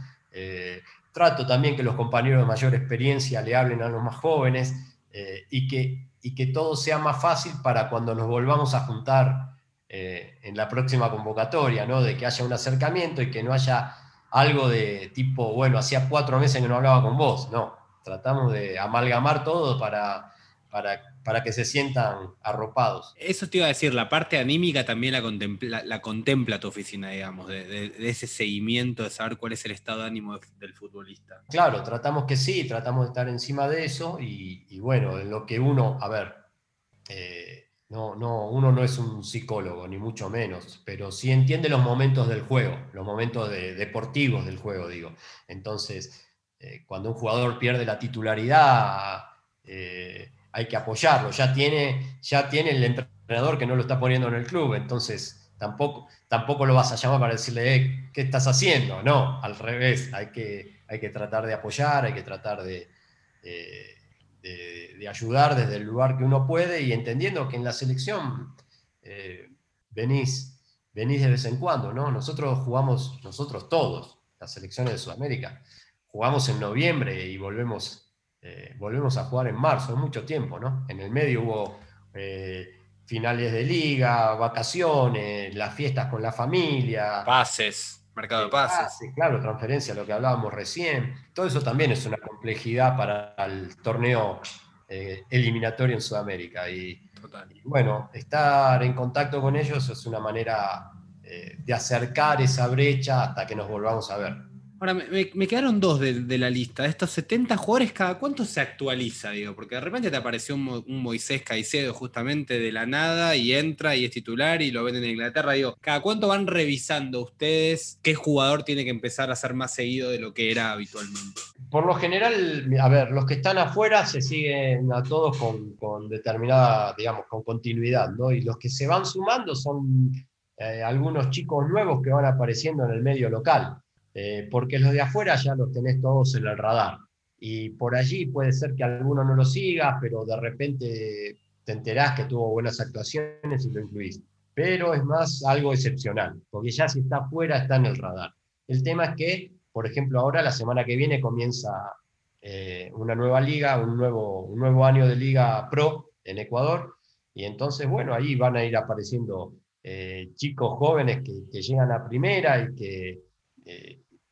Trato también que los compañeros de mayor experiencia le hablen a los más jóvenes eh, y, que, y que todo sea más fácil para cuando nos volvamos a juntar eh, en la próxima convocatoria, ¿no? de que haya un acercamiento y que no haya algo de tipo, bueno, hacía cuatro meses que no hablaba con vos, no, tratamos de amalgamar todo para, para para que se sientan arropados. Eso te iba a decir, la parte anímica también la contempla, la contempla tu oficina, digamos, de, ese seguimiento, de saber cuál es el estado de ánimo del futbolista. Claro, tratamos que sí, tratamos de estar encima de eso y, bueno, en lo que uno, a ver, eh, no, no, uno no es un psicólogo, ni mucho menos, pero sí entiende los momentos del juego, los momentos deportivos del juego, digo. Entonces, eh, cuando un jugador pierde la titularidad, eh, hay que apoyarlo. Ya tiene, ya tiene el entrenador que no lo está poniendo en el club, entonces tampoco, tampoco lo vas a llamar para decirle, eh, ¿qué estás haciendo? No, al revés, hay que, hay que tratar de apoyar, hay que tratar de, de, ayudar desde el lugar que uno puede y entendiendo que en la selección eh, venís, venís de vez en cuando, ¿no? Nosotros jugamos, nosotros todos, las selecciones de Sudamérica, jugamos en noviembre y volvemos eh, volvemos a jugar en marzo, es mucho tiempo, ¿no? En el medio hubo eh, finales de liga, vacaciones, las fiestas con la familia. Pases, mercado de pases. claro, transferencia, lo que hablábamos recién. Todo eso también es una complejidad para el torneo eh, eliminatorio en Sudamérica. Y, bueno, estar en contacto con ellos es una manera de acercar esa brecha hasta que nos volvamos a ver. Ahora, me, quedaron dos de, la lista. Estos 70 jugadores, ¿cada cuánto se actualiza? Digo? Porque de repente te apareció un, Moisés Caicedo justamente de la nada y entra y es titular y lo ven en Inglaterra. Digo, ¿cada cuánto van revisando ustedes qué jugador tiene que empezar a ser más seguido de lo que era habitualmente? Por lo general, a ver, los que están afuera se siguen a todos con, determinada, digamos, con continuidad, ¿no? Y los que se van sumando son eh, algunos chicos nuevos que van apareciendo en el medio local. Eh, porque los de afuera ya los tenés todos en el radar. Y por allí puede ser que alguno no lo siga, pero de repente te enterás que tuvo buenas actuaciones y lo incluís. Pero es más algo excepcional, porque ya si está afuera está en el radar. El tema es que, por ejemplo, ahora la semana que viene comienza eh, una nueva liga, un nuevo, un nuevo año de liga pro en Ecuador, y entonces, bueno, ahí van a ir apareciendo eh, chicos jóvenes que, llegan a primera y que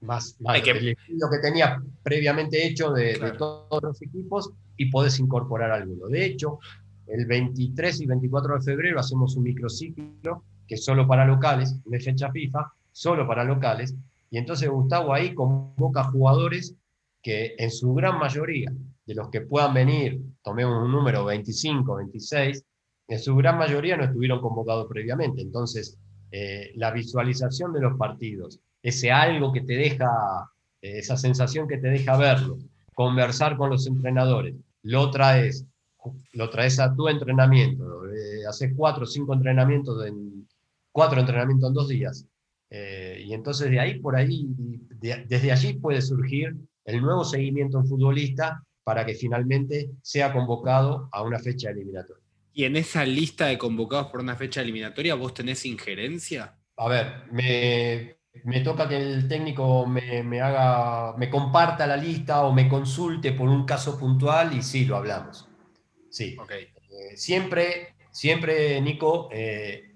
más, que... lo que tenía previamente hecho de, todos los equipos y podés incorporar alguno. De hecho, el 23 y 24 de febrero hacemos un microciclo que es solo para locales, de fecha FIFA, solo para locales, y entonces Gustavo ahí convoca jugadores que en su gran mayoría, de los que puedan venir, tomemos un número 25, 26, en su gran mayoría no estuvieron convocados previamente. Entonces, eh, la visualización de los partidos, ese algo que te deja, esa sensación que te deja verlo, conversar con los entrenadores, lo traes, lo traes a tu entrenamiento, eh, haces cuatro o cinco entrenamientos, en, cuatro entrenamientos en dos días, eh, y entonces de ahí, por ahí, desde allí puede surgir el nuevo seguimiento en futbolista para que finalmente sea convocado a una fecha eliminatoria. ¿Y en esa lista de convocados por una fecha eliminatoria vos tenés injerencia? A ver, me, me toca que el técnico me, haga, me comparta la lista o me consulte por un caso puntual y sí, lo hablamos. Sí. Eh, siempre, siempre, Nico, eh,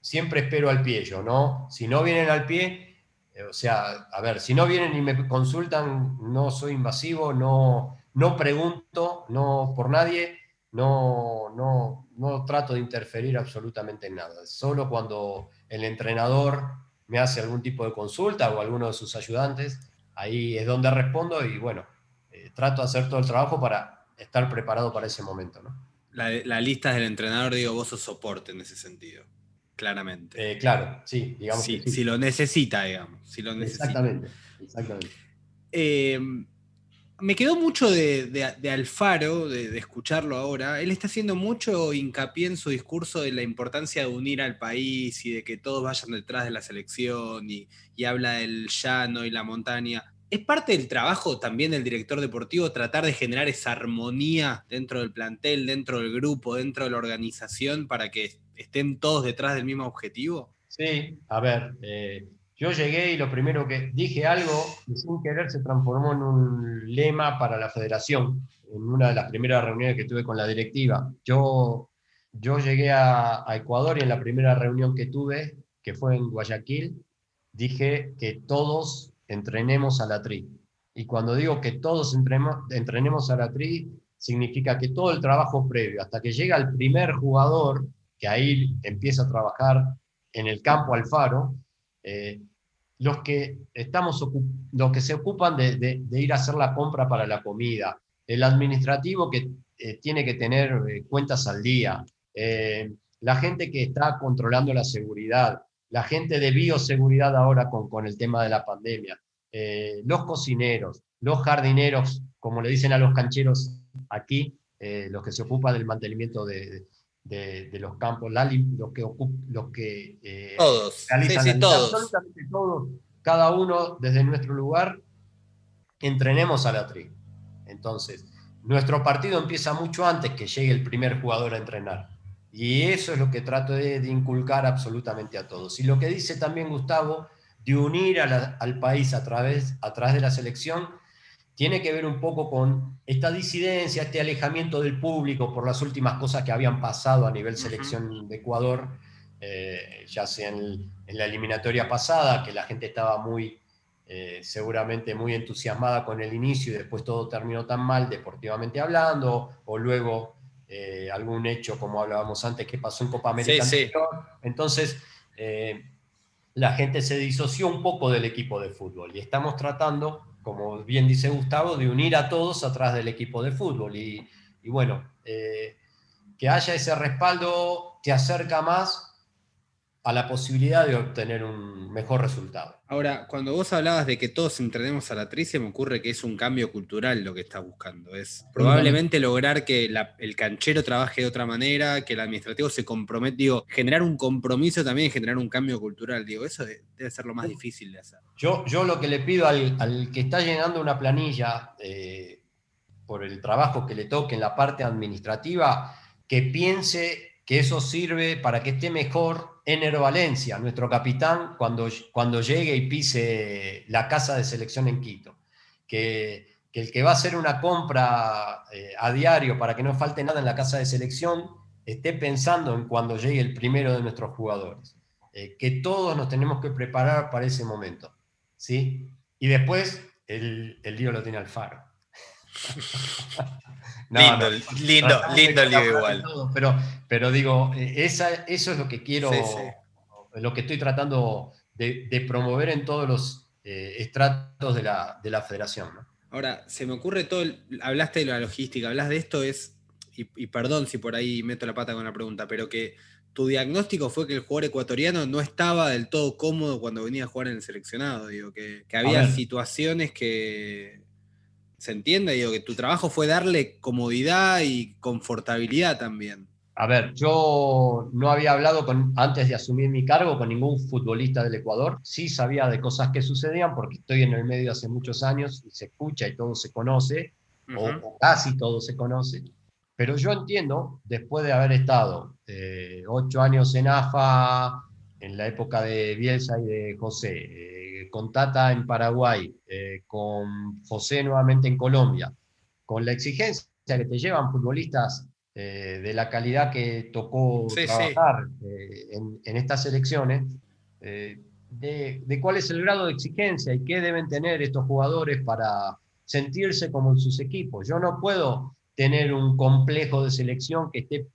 siempre espero al pie yo, ¿no? Si no vienen al pie, eh, o sea, a ver, si no vienen y me consultan, no soy invasivo, no, no pregunto, no por nadie, no, no, no trato de interferir absolutamente en nada. Solo cuando el entrenador me hace algún tipo de consulta o alguno de sus ayudantes, ahí es donde respondo y bueno, eh, trato de hacer todo el trabajo para estar preparado para ese momento. ¿no? La, lista del entrenador, digo, vos sos soporte en ese sentido, claramente. Eh, claro, sí, digamos. Si lo necesita, digamos. Si lo necesita. Exactamente, exactamente. Eh, me quedó mucho de, Alfaro, de, escucharlo ahora. Él está haciendo mucho hincapié en su discurso de la importancia de unir al país y de que todos vayan detrás de la selección y, habla del llano y la montaña. ¿Es parte del trabajo también del director deportivo tratar de generar esa armonía dentro del plantel, dentro del grupo, dentro de la organización para que estén todos detrás del mismo objetivo? Sí, a ver, eh, yo llegué y lo primero que dije algo y sin querer se transformó en un lema para la federación, en una de las primeras reuniones que tuve con la directiva. Yo, yo llegué a, Ecuador y en la primera reunión que tuve, que fue en Guayaquil, dije que todos entrenemos a la tri. Y cuando digo que todos entrenemos, entrenemos a la tri, significa que todo el trabajo previo, hasta que llega el primer jugador, que ahí empieza a trabajar en el campo Alfaro, eh, los, que estamos los que se ocupan de, ir a hacer la compra para la comida, el administrativo que eh, tiene que tener eh, cuentas al día, la gente que está controlando la seguridad, la gente de bioseguridad ahora con, con el tema de la pandemia, los cocineros, los jardineros, como le dicen a los cancheros aquí, los que se ocupan del mantenimiento de, de, los campos, la, los que, los que eh, todos, realizan todos. absolutamente todos, cada uno desde nuestro lugar, entrenemos a la tri. Entonces, nuestro partido empieza mucho antes que llegue el primer jugador a entrenar. Y eso es lo que trato de, inculcar absolutamente a todos. Y lo que dice también Gustavo, de unir al país a través, a través de la selección, tiene que ver un poco con esta disidencia, este alejamiento del público por las últimas cosas que habían pasado a nivel selección de Ecuador, eh, ya sea en, la eliminatoria pasada, que la gente estaba muy, eh, seguramente muy entusiasmada con el inicio y después todo terminó tan mal deportivamente hablando, o luego eh, algún hecho, como hablábamos antes, que pasó en Copa América. Entonces, la gente se disoció un poco del equipo de fútbol y estamos tratando como bien dice Gustavo, de unir a todos atrás del equipo de fútbol. Y, bueno, eh, que haya ese respaldo te acerca más a la posibilidad de obtener un mejor resultado. Ahora, cuando vos hablabas de que todos entrenemos a la actriz, me ocurre que es un cambio cultural lo que estás buscando. Es probablemente lograr que el canchero trabaje de otra manera, que el administrativo se comprometa, digo, generar un compromiso también generar un cambio cultural. Digo, eso debe ser lo más difícil de hacer. Yo, yo lo que le pido al, que está llenando una planilla eh, por el trabajo que le toque en la parte administrativa, que piense que eso sirve para que esté mejor Enero Valencia, nuestro capitán, cuando, cuando llegue y pise la casa de selección en Quito. Que, el que va a hacer una compra eh, a diario para que no falte nada en la casa de selección esté pensando en cuando llegue el primero de nuestros jugadores. Eh, que todos nos tenemos que preparar para ese momento. ¿sí? Y después el, el lío lo tiene Alfaro. lindo, lindo, lindo lío igual. pero, pero digo, eh, esa, eso es lo que quiero, lo que estoy tratando de, promover en todos los eh, estratos de la, de la federación. Ahora, se me ocurre todo, hablaste de la logística, hablas de esto, es, y, perdón si por ahí meto la pata con la pregunta, pero que tu diagnóstico fue que el jugador ecuatoriano no estaba del todo cómodo cuando venía a jugar en el seleccionado, digo, que, que había situaciones que se entiende, digo, que tu trabajo fue darle comodidad y confortabilidad también. A ver, yo no había hablado con, antes de asumir mi cargo con ningún futbolista del Ecuador. Sí sabía de cosas que sucedían porque estoy en el medio hace muchos años y se escucha y todo se conoce, o, casi todo se conoce. Pero yo entiendo, después de haber estado eh, ocho años en AFA, en la época de Bielsa y de José, eh, con Tata en Paraguay, eh, con José nuevamente en Colombia, con la exigencia que te llevan futbolistas eh, de la calidad que tocó trabajar eh, en, estas elecciones, de, cuál es el grado de exigencia y qué deben tener estos jugadores para, sentirse como en sus equipos. Yo no puedo tener un complejo de selección que esté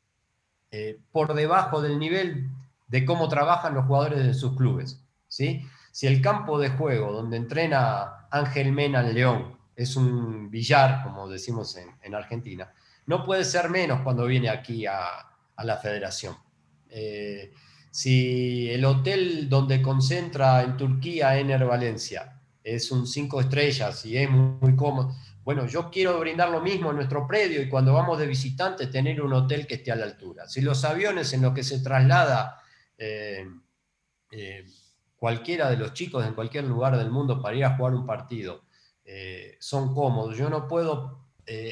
eh, por debajo del nivel de cómo trabajan los jugadores de sus clubes. ¿sí? Si el campo de juego donde entrena Ángel Mena en León es un billar, como decimos en, Argentina, no puede ser menos cuando viene aquí a, la federación. Eh, si el hotel donde concentra en Turquía Ener Valencia es un cinco estrellas y es muy, cómodo, bueno, yo quiero brindar lo mismo en nuestro predio y cuando vamos de visitante tener un hotel que esté a la altura. Si los aviones en los que se traslada eh, eh, cualquiera de los chicos en cualquier lugar del mundo para ir a jugar un partido eh, son cómodos, yo no puedo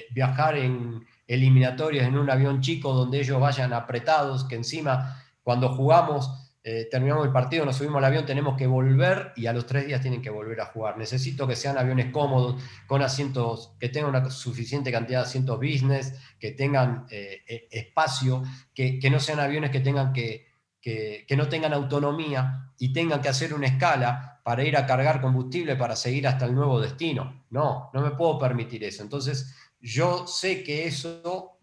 viajar en eliminatorias en un avión chico donde ellos vayan apretados, que encima cuando jugamos eh, terminamos el partido, nos subimos al avión, tenemos que volver y a los tres días tienen que volver a jugar. Necesito que sean aviones cómodos, con asientos, que tengan una suficiente cantidad de asientos business, que tengan eh, eh, espacio, que, no sean aviones que, tengan que, que, no tengan autonomía y tengan que hacer una escala para ir a cargar combustible para seguir hasta el nuevo destino. No, no me puedo permitir eso. Entonces, yo sé que eso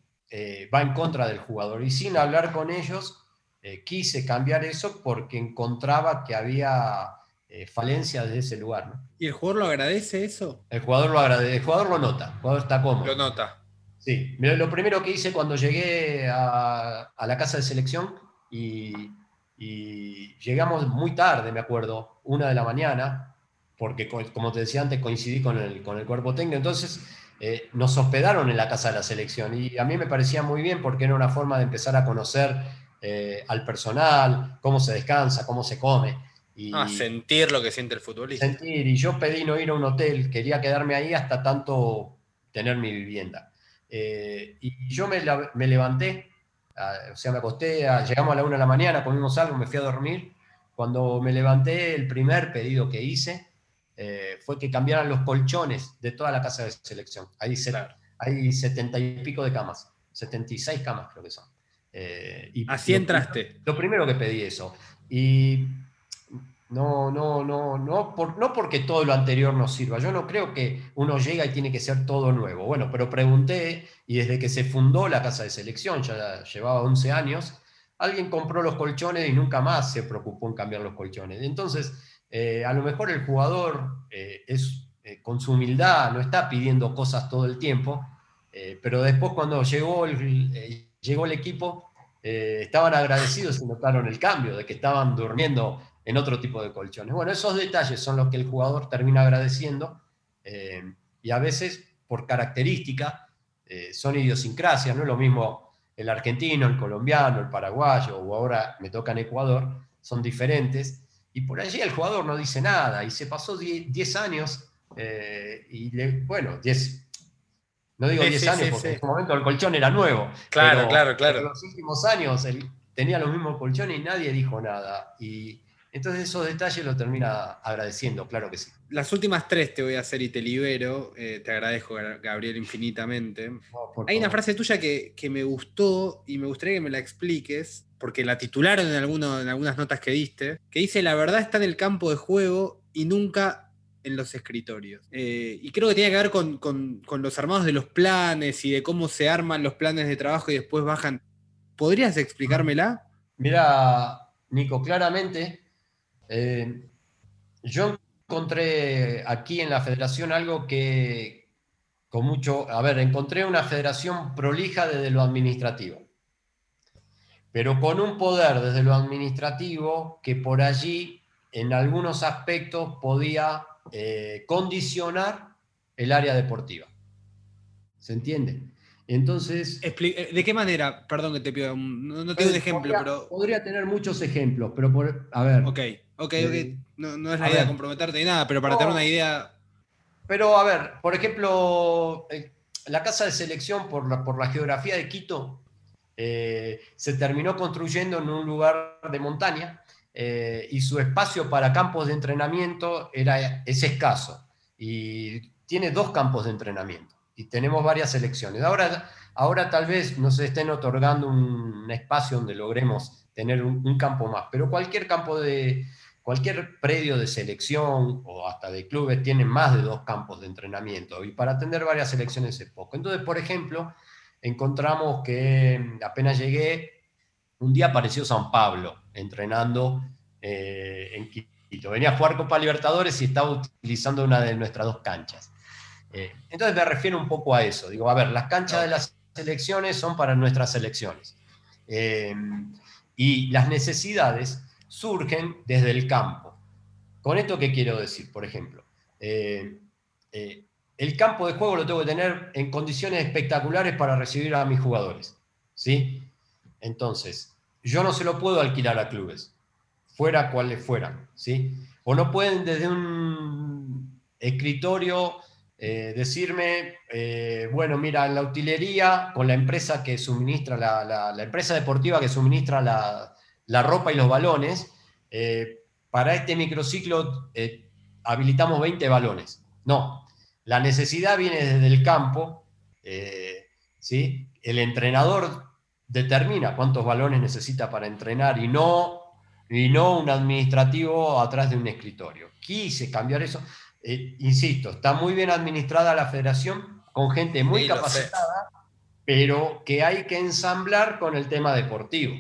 va en contra del jugador y sin hablar con ellos eh, quise cambiar eso porque encontraba que había eh, falencias de ese lugar. ¿Y el jugador lo agradece eso? El jugador lo agradece, el jugador lo nota, el jugador está cómodo. Lo nota. Sí, lo primero que hice cuando llegué a, la casa de selección y, llegamos muy tarde, me acuerdo, una de la mañana, porque como te decía antes, coincidí con el, con el cuerpo técnico, entonces eh, nos hospedaron en la casa de la selección y a mí me parecía muy bien porque era una forma de empezar a conocer eh, al personal, cómo se descansa, cómo se come. Y ah, sentir lo que siente el futbolista. Sentir, y yo pedí no ir a un hotel, quería quedarme ahí hasta tanto tener mi vivienda. Eh, y yo me, levanté, o sea, me acosté, llegamos a la una de la mañana, comimos algo, me fui a dormir. Cuando me levanté, el primer pedido que hice eh, fue que cambiaran los colchones de toda la casa de selección. Ahí hay setenta y pico de camas, 76 camas creo que son. Eh, y Así entraste. Lo, primero que pedí eso. Y no, no, no, no, no porque todo lo anterior nos sirva. Yo no creo que uno llega y tiene que ser todo nuevo. Bueno, pero pregunté y desde que se fundó la casa de selección, ya llevaba 11 años, alguien compró los colchones y nunca más se preocupó en cambiar los colchones. Entonces, eh, a lo mejor el jugador eh, es con su humildad, no está pidiendo cosas todo el tiempo, pero después cuando llegó el, llegó el equipo, eh, estaban agradecidos y notaron el cambio, de que estaban durmiendo en otro tipo de colchones. Bueno, esos detalles son los que el jugador termina agradeciendo eh, y a veces por característica eh, son idiosincrasias, no es lo mismo el argentino, el colombiano, el paraguayo o ahora me toca en Ecuador, son diferentes y por allí el jugador no dice nada y se pasó 10 años y bueno, 10 no digo 10 años, porque en ese momento el colchón era nuevo. Claro, claro, claro. En los últimos años él tenía los mismos colchones y nadie dijo nada. Y entonces esos detalles lo termina agradeciendo, claro que sí. Las últimas tres te voy a hacer y te libero. Eh, te agradezco, Gabriel, infinitamente. Hay una frase tuya que, me gustó y me gustaría que me la expliques, porque la titularon en, alguno, en algunas notas que diste, que dice, la verdad está en el campo de juego y nunca en los escritorios. Eh, y creo que tiene que ver con, los armados de los planes y de cómo se arman los planes de trabajo y después bajan. ¿Podrías explicármela? Mira, Nico, claramente, eh, yo encontré aquí en la federación algo que, con mucho, a ver, encontré una federación prolija desde lo administrativo, pero con un poder desde lo administrativo que por allí, en algunos aspectos, podía eh, condicionar el área deportiva. ¿Se entiende? Entonces. Eh, ¿De qué manera? Perdón que te pido. No, tengo un ejemplo, podría, pero. Podría tener muchos ejemplos, pero por. A ver. Ok, ok, eh, No, es la idea de comprometerte ni nada, pero para tener una idea. Pero a ver, por ejemplo, la casa de selección por la, por la geografía de Quito se terminó construyendo en un lugar de montaña eh, y su espacio para campos de entrenamiento era, es escaso. Y tiene dos campos de entrenamiento y tenemos varias selecciones. Ahora, ahora tal vez nos estén otorgando un, espacio donde logremos tener un, campo más, pero cualquier campo de, cualquier predio de selección o hasta de clubes tiene más de dos campos de entrenamiento y para atender varias selecciones es poco. Entonces, por ejemplo, encontramos que apenas llegué, un día apareció San Pablo entrenando eh, en Quito. Venía a jugar Copa Libertadores y estaba utilizando una de nuestras dos canchas. Eh, entonces me refiero un poco a eso. Digo, a ver, las canchas de las selecciones son para nuestras selecciones. Eh, y las necesidades surgen desde el campo. ¿Con esto qué quiero decir? Por ejemplo, eh, eh, el campo de juego lo tengo que tener en condiciones espectaculares para recibir a mis jugadores. ¿sí? Entonces, yo no se lo puedo alquilar a clubes, fuera cuales fueran. ¿sí? O no pueden desde un escritorio eh, decirme, bueno, mira, en la utilería, con la empresa que suministra, la empresa deportiva que suministra la, la ropa y los balones, eh, para este microciclo eh, habilitamos 20 balones. No, la necesidad viene desde el campo, eh, ¿sí? el entrenador determina cuántos balones necesita para entrenar y no, y no un administrativo atrás de un escritorio. Quise cambiar eso. insisto, está muy bien administrada la federación, con gente muy capacitada, pero que hay que ensamblar con el tema deportivo.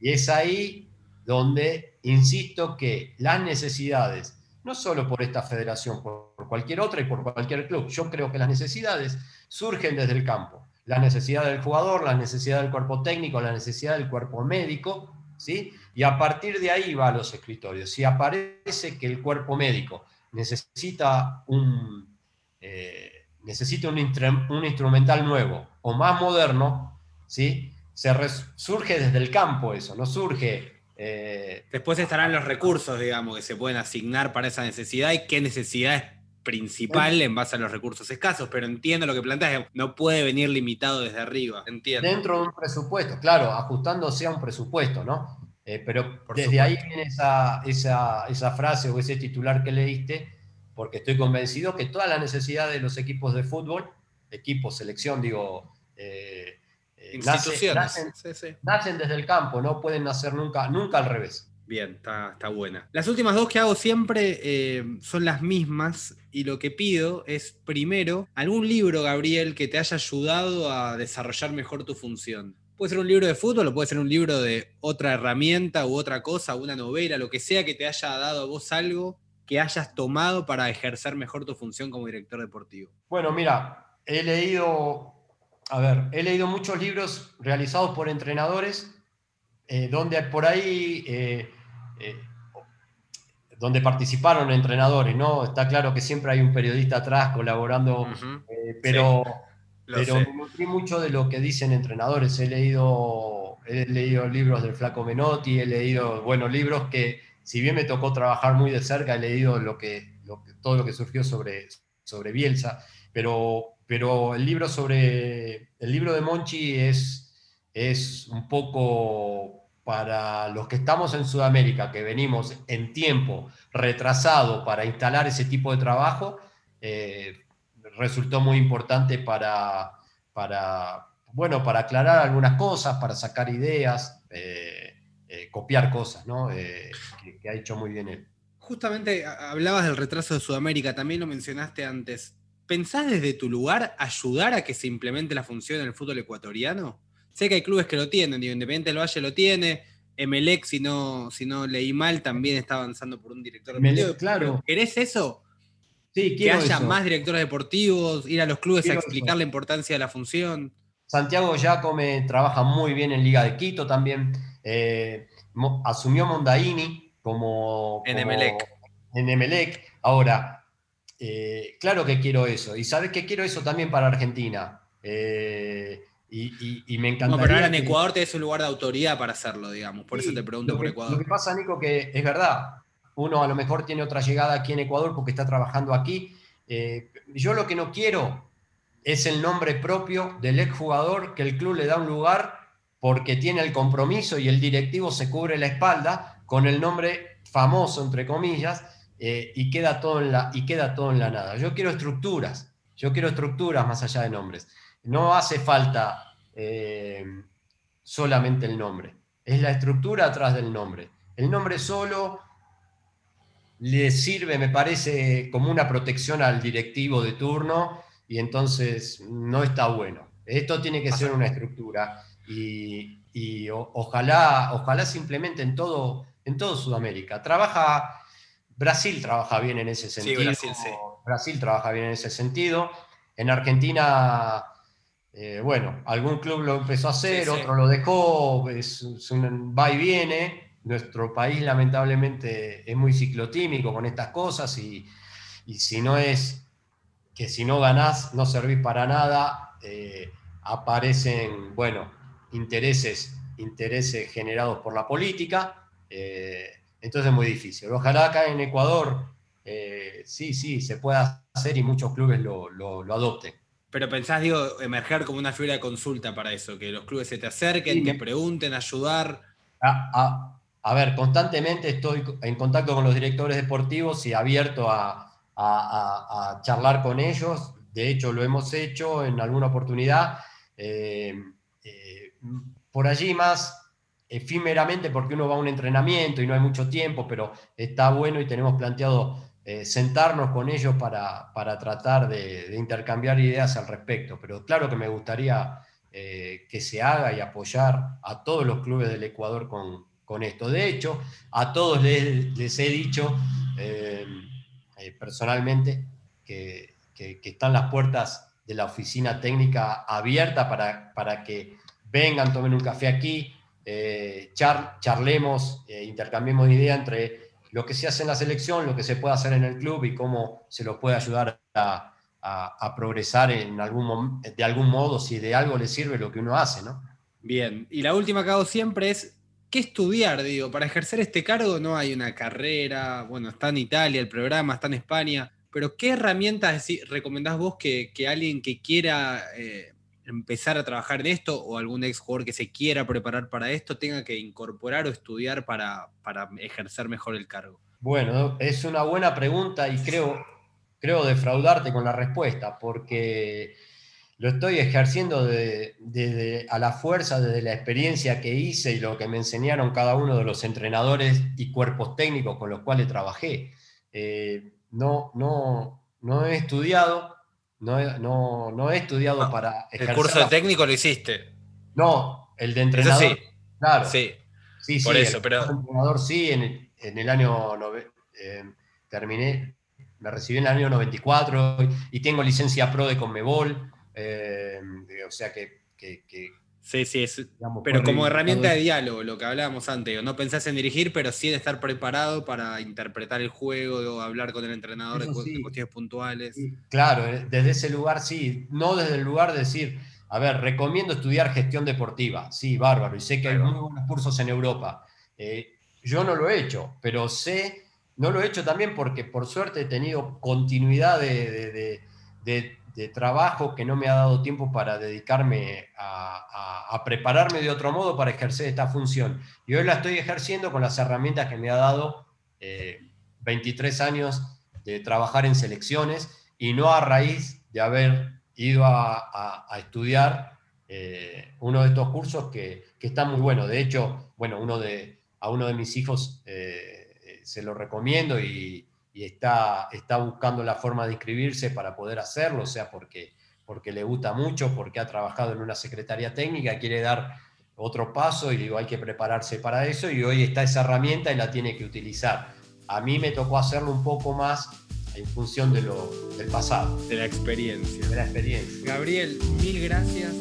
Y es ahí donde insisto que las necesidades, no solo por esta federación, por, cualquier otra y por cualquier club, yo creo que las necesidades surgen desde el campo. La necesidad del jugador, la necesidad del cuerpo técnico, la necesidad del cuerpo médico, ¿sí? Y a partir de ahí va a los escritorios. Si aparece que el cuerpo médico necesita un, eh, necesita un instrumental nuevo o más moderno, ¿sí? Se surge desde el campo eso, no surge... Eh, Después estarán los recursos, digamos, que se pueden asignar para esa necesidad y qué necesidad es principal en base a los recursos escasos, pero entiendo lo que planteas, no puede venir limitado desde arriba, entiendo. Dentro de un presupuesto, claro, ajustándose a un presupuesto, ¿no? Eh, pero desde ahí viene esa, esa, frase o ese titular que leíste, porque estoy convencido que todas las necesidades de los equipos de fútbol, equipos, selección, digo, eh, Instituciones. Nacen, desde el campo, no pueden nacer nunca, nunca al revés. Bien, está, buena. Las últimas dos que hago siempre eh, son las mismas y lo que pido es primero algún libro, Gabriel, que te haya ayudado a desarrollar mejor tu función. Puede ser un libro de fútbol o puede ser un libro de otra herramienta u otra cosa, una novela, lo que sea que te haya dado a vos algo que hayas tomado para ejercer mejor tu función como director deportivo. Bueno, mira, he leído a ver, he leído muchos libros realizados por entrenadores, eh, donde por ahí, eh, eh, donde participaron entrenadores, ¿no? Está claro que siempre hay un periodista atrás colaborando, pero, pero me nutrí mucho de lo que dicen entrenadores. He leído, he leído libros del Flaco Menotti, he leído, bueno, libros que, si bien me tocó trabajar muy de cerca, he leído lo que, todo lo que surgió sobre, sobre Bielsa, pero pero el libro sobre el libro de Monchi es, es un poco para los que estamos en Sudamérica, que venimos en tiempo retrasado para instalar ese tipo de trabajo, eh, resultó muy importante para, para, bueno, para aclarar algunas cosas, para sacar ideas, eh, eh, copiar cosas, ¿no? que, que ha hecho muy bien él. Justamente hablabas del retraso de Sudamérica, también lo mencionaste antes. ¿Pensás desde tu lugar ayudar a que se implemente la función en el fútbol ecuatoriano? Sé que hay clubes que lo tienen, Independiente del Valle lo tiene, Emelec, si no, si no leí mal, también está avanzando por un director deportivo. Claro. ¿Querés eso? Sí, que haya más directores deportivos, ir a los clubes a explicar la importancia de la función. Santiago Giacome trabaja muy bien en Liga de Quito también. Eh, asumió Mondaini como, como, En Emelec. En Emelec. Ahora, eh, claro que quiero eso. Y sabes que quiero eso también para Argentina. Eh, y, me encantaría. No, pero ahora en Ecuador tenés un lugar de autoridad para hacerlo, digamos. Por eso te pregunto por Ecuador. Lo que pasa, Nico, que es verdad. Uno a lo mejor tiene otra llegada aquí en Ecuador porque está trabajando aquí. Eh, yo lo que no quiero es el nombre propio del exjugador que el club le da un lugar porque tiene el compromiso y el directivo se cubre la espalda con el nombre famoso, entre comillas, eh, y, queda todo en la, y queda todo en la nada. Yo quiero estructuras, yo quiero estructuras más allá de nombres. No hace falta eh, solamente el nombre, es la estructura atrás del nombre. el nombre solo le sirve, me parece, como una protección al directivo de turno y entonces no está bueno. Esto tiene que ser una estructura y, ojalá, ojalá simplemente en todo, en todo Sudamérica. Trabaja, Brasil trabaja bien en ese sentido. Brasil, Brasil trabaja bien en ese sentido. En Argentina, eh, bueno, algún club lo empezó a hacer, otro lo dejó, es, un va y viene. Nuestro país lamentablemente es muy ciclotímico con estas cosas y, si no es que si no ganás no servís para nada, eh, aparecen, bueno, intereses, intereses generados por la política, eh, entonces es muy difícil. Ojalá acá en Ecuador sí, sí, se pueda hacer y muchos clubes lo, adopten. Pero pensás, digo, emerger como una figura de consulta para eso, que los clubes se te acerquen, que pregunten, ayudar. A, ver, constantemente estoy en contacto con los directores deportivos y abierto a, charlar con ellos. De hecho, lo hemos hecho en alguna oportunidad. Eh, eh, por allí más efímeramente porque uno va a un entrenamiento y no hay mucho tiempo, pero está bueno y tenemos planteado eh, sentarnos con ellos para, tratar de, intercambiar ideas al respecto. Pero claro que me gustaría eh, que se haga y apoyar a todos los clubes del Ecuador con, esto. De hecho, a todos les, he dicho eh, personalmente que, están las puertas de la oficina técnica abiertas para, para que vengan, tomen un café aquí, charlemos, intercambiemos ideas entre lo que se hace en la selección, lo que se puede hacer en el club y cómo se lo puede ayudar a, progresar de algún modo, si de algo le sirve lo que uno hace, ¿no? Bien, y la última que hago siempre es, ¿qué estudiar? Digo, para ejercer este cargo no hay una carrera, bueno, está en Italia el programa, está en España, pero ¿qué herramientas recomendás vos que, alguien que quiera eh, empezar a trabajar en esto o algún ex jugador que se quiera preparar para esto tenga que incorporar o estudiar para, ejercer mejor el cargo? Bueno, es una buena pregunta y creo, creo defraudarte con la respuesta, porque lo estoy ejerciendo desde a la fuerza, desde la experiencia que hice y lo que me enseñaron cada uno de los entrenadores y cuerpos técnicos con los cuales trabajé. Eh, no, no, no he estudiado, no, no, he estudiado ah, para... ¿El curso de técnico lo hiciste? No, el de entrenador. sí. Claro. Sí. Sí, Por eso, pero... El entrenador sí, en, el año... Eh, terminé, me recibí en el año 94 y tengo licencia pro de Conmebol. Eh, o sea que Sí, sí, pero como herramienta de diálogo, lo que hablábamos antes, no pensás en dirigir, pero sí en estar preparado para interpretar el juego o hablar con el entrenador de, cuestiones puntuales. Claro, eh, desde ese lugar sí, no desde el lugar de decir, a ver, recomiendo estudiar gestión deportiva, sí, bárbaro, y sé que hay muy buenos cursos en Europa. Eh, yo no lo he hecho, pero sé, no lo he hecho también porque por suerte he tenido continuidad de de trabajo que no me ha dado tiempo para dedicarme a, prepararme de otro modo para ejercer esta función. Y hoy la estoy ejerciendo con las herramientas que me ha dado 23 eh, años de trabajar en selecciones y no a raíz de haber ido a, estudiar eh, uno de estos cursos que, que, está muy bueno. De hecho, bueno, uno de, a uno de mis hijos eh, se lo recomiendo y, y está, está buscando la forma de inscribirse para poder hacerlo, o sea, porque, porque le gusta mucho, porque ha trabajado en una secretaría técnica, quiere dar otro paso y digo, hay que prepararse para eso y hoy está esa herramienta y la tiene que utilizar. A mí me tocó hacerlo un poco más en función de lo, del pasado. De la experiencia. De la experiencia. Gabriel, mil gracias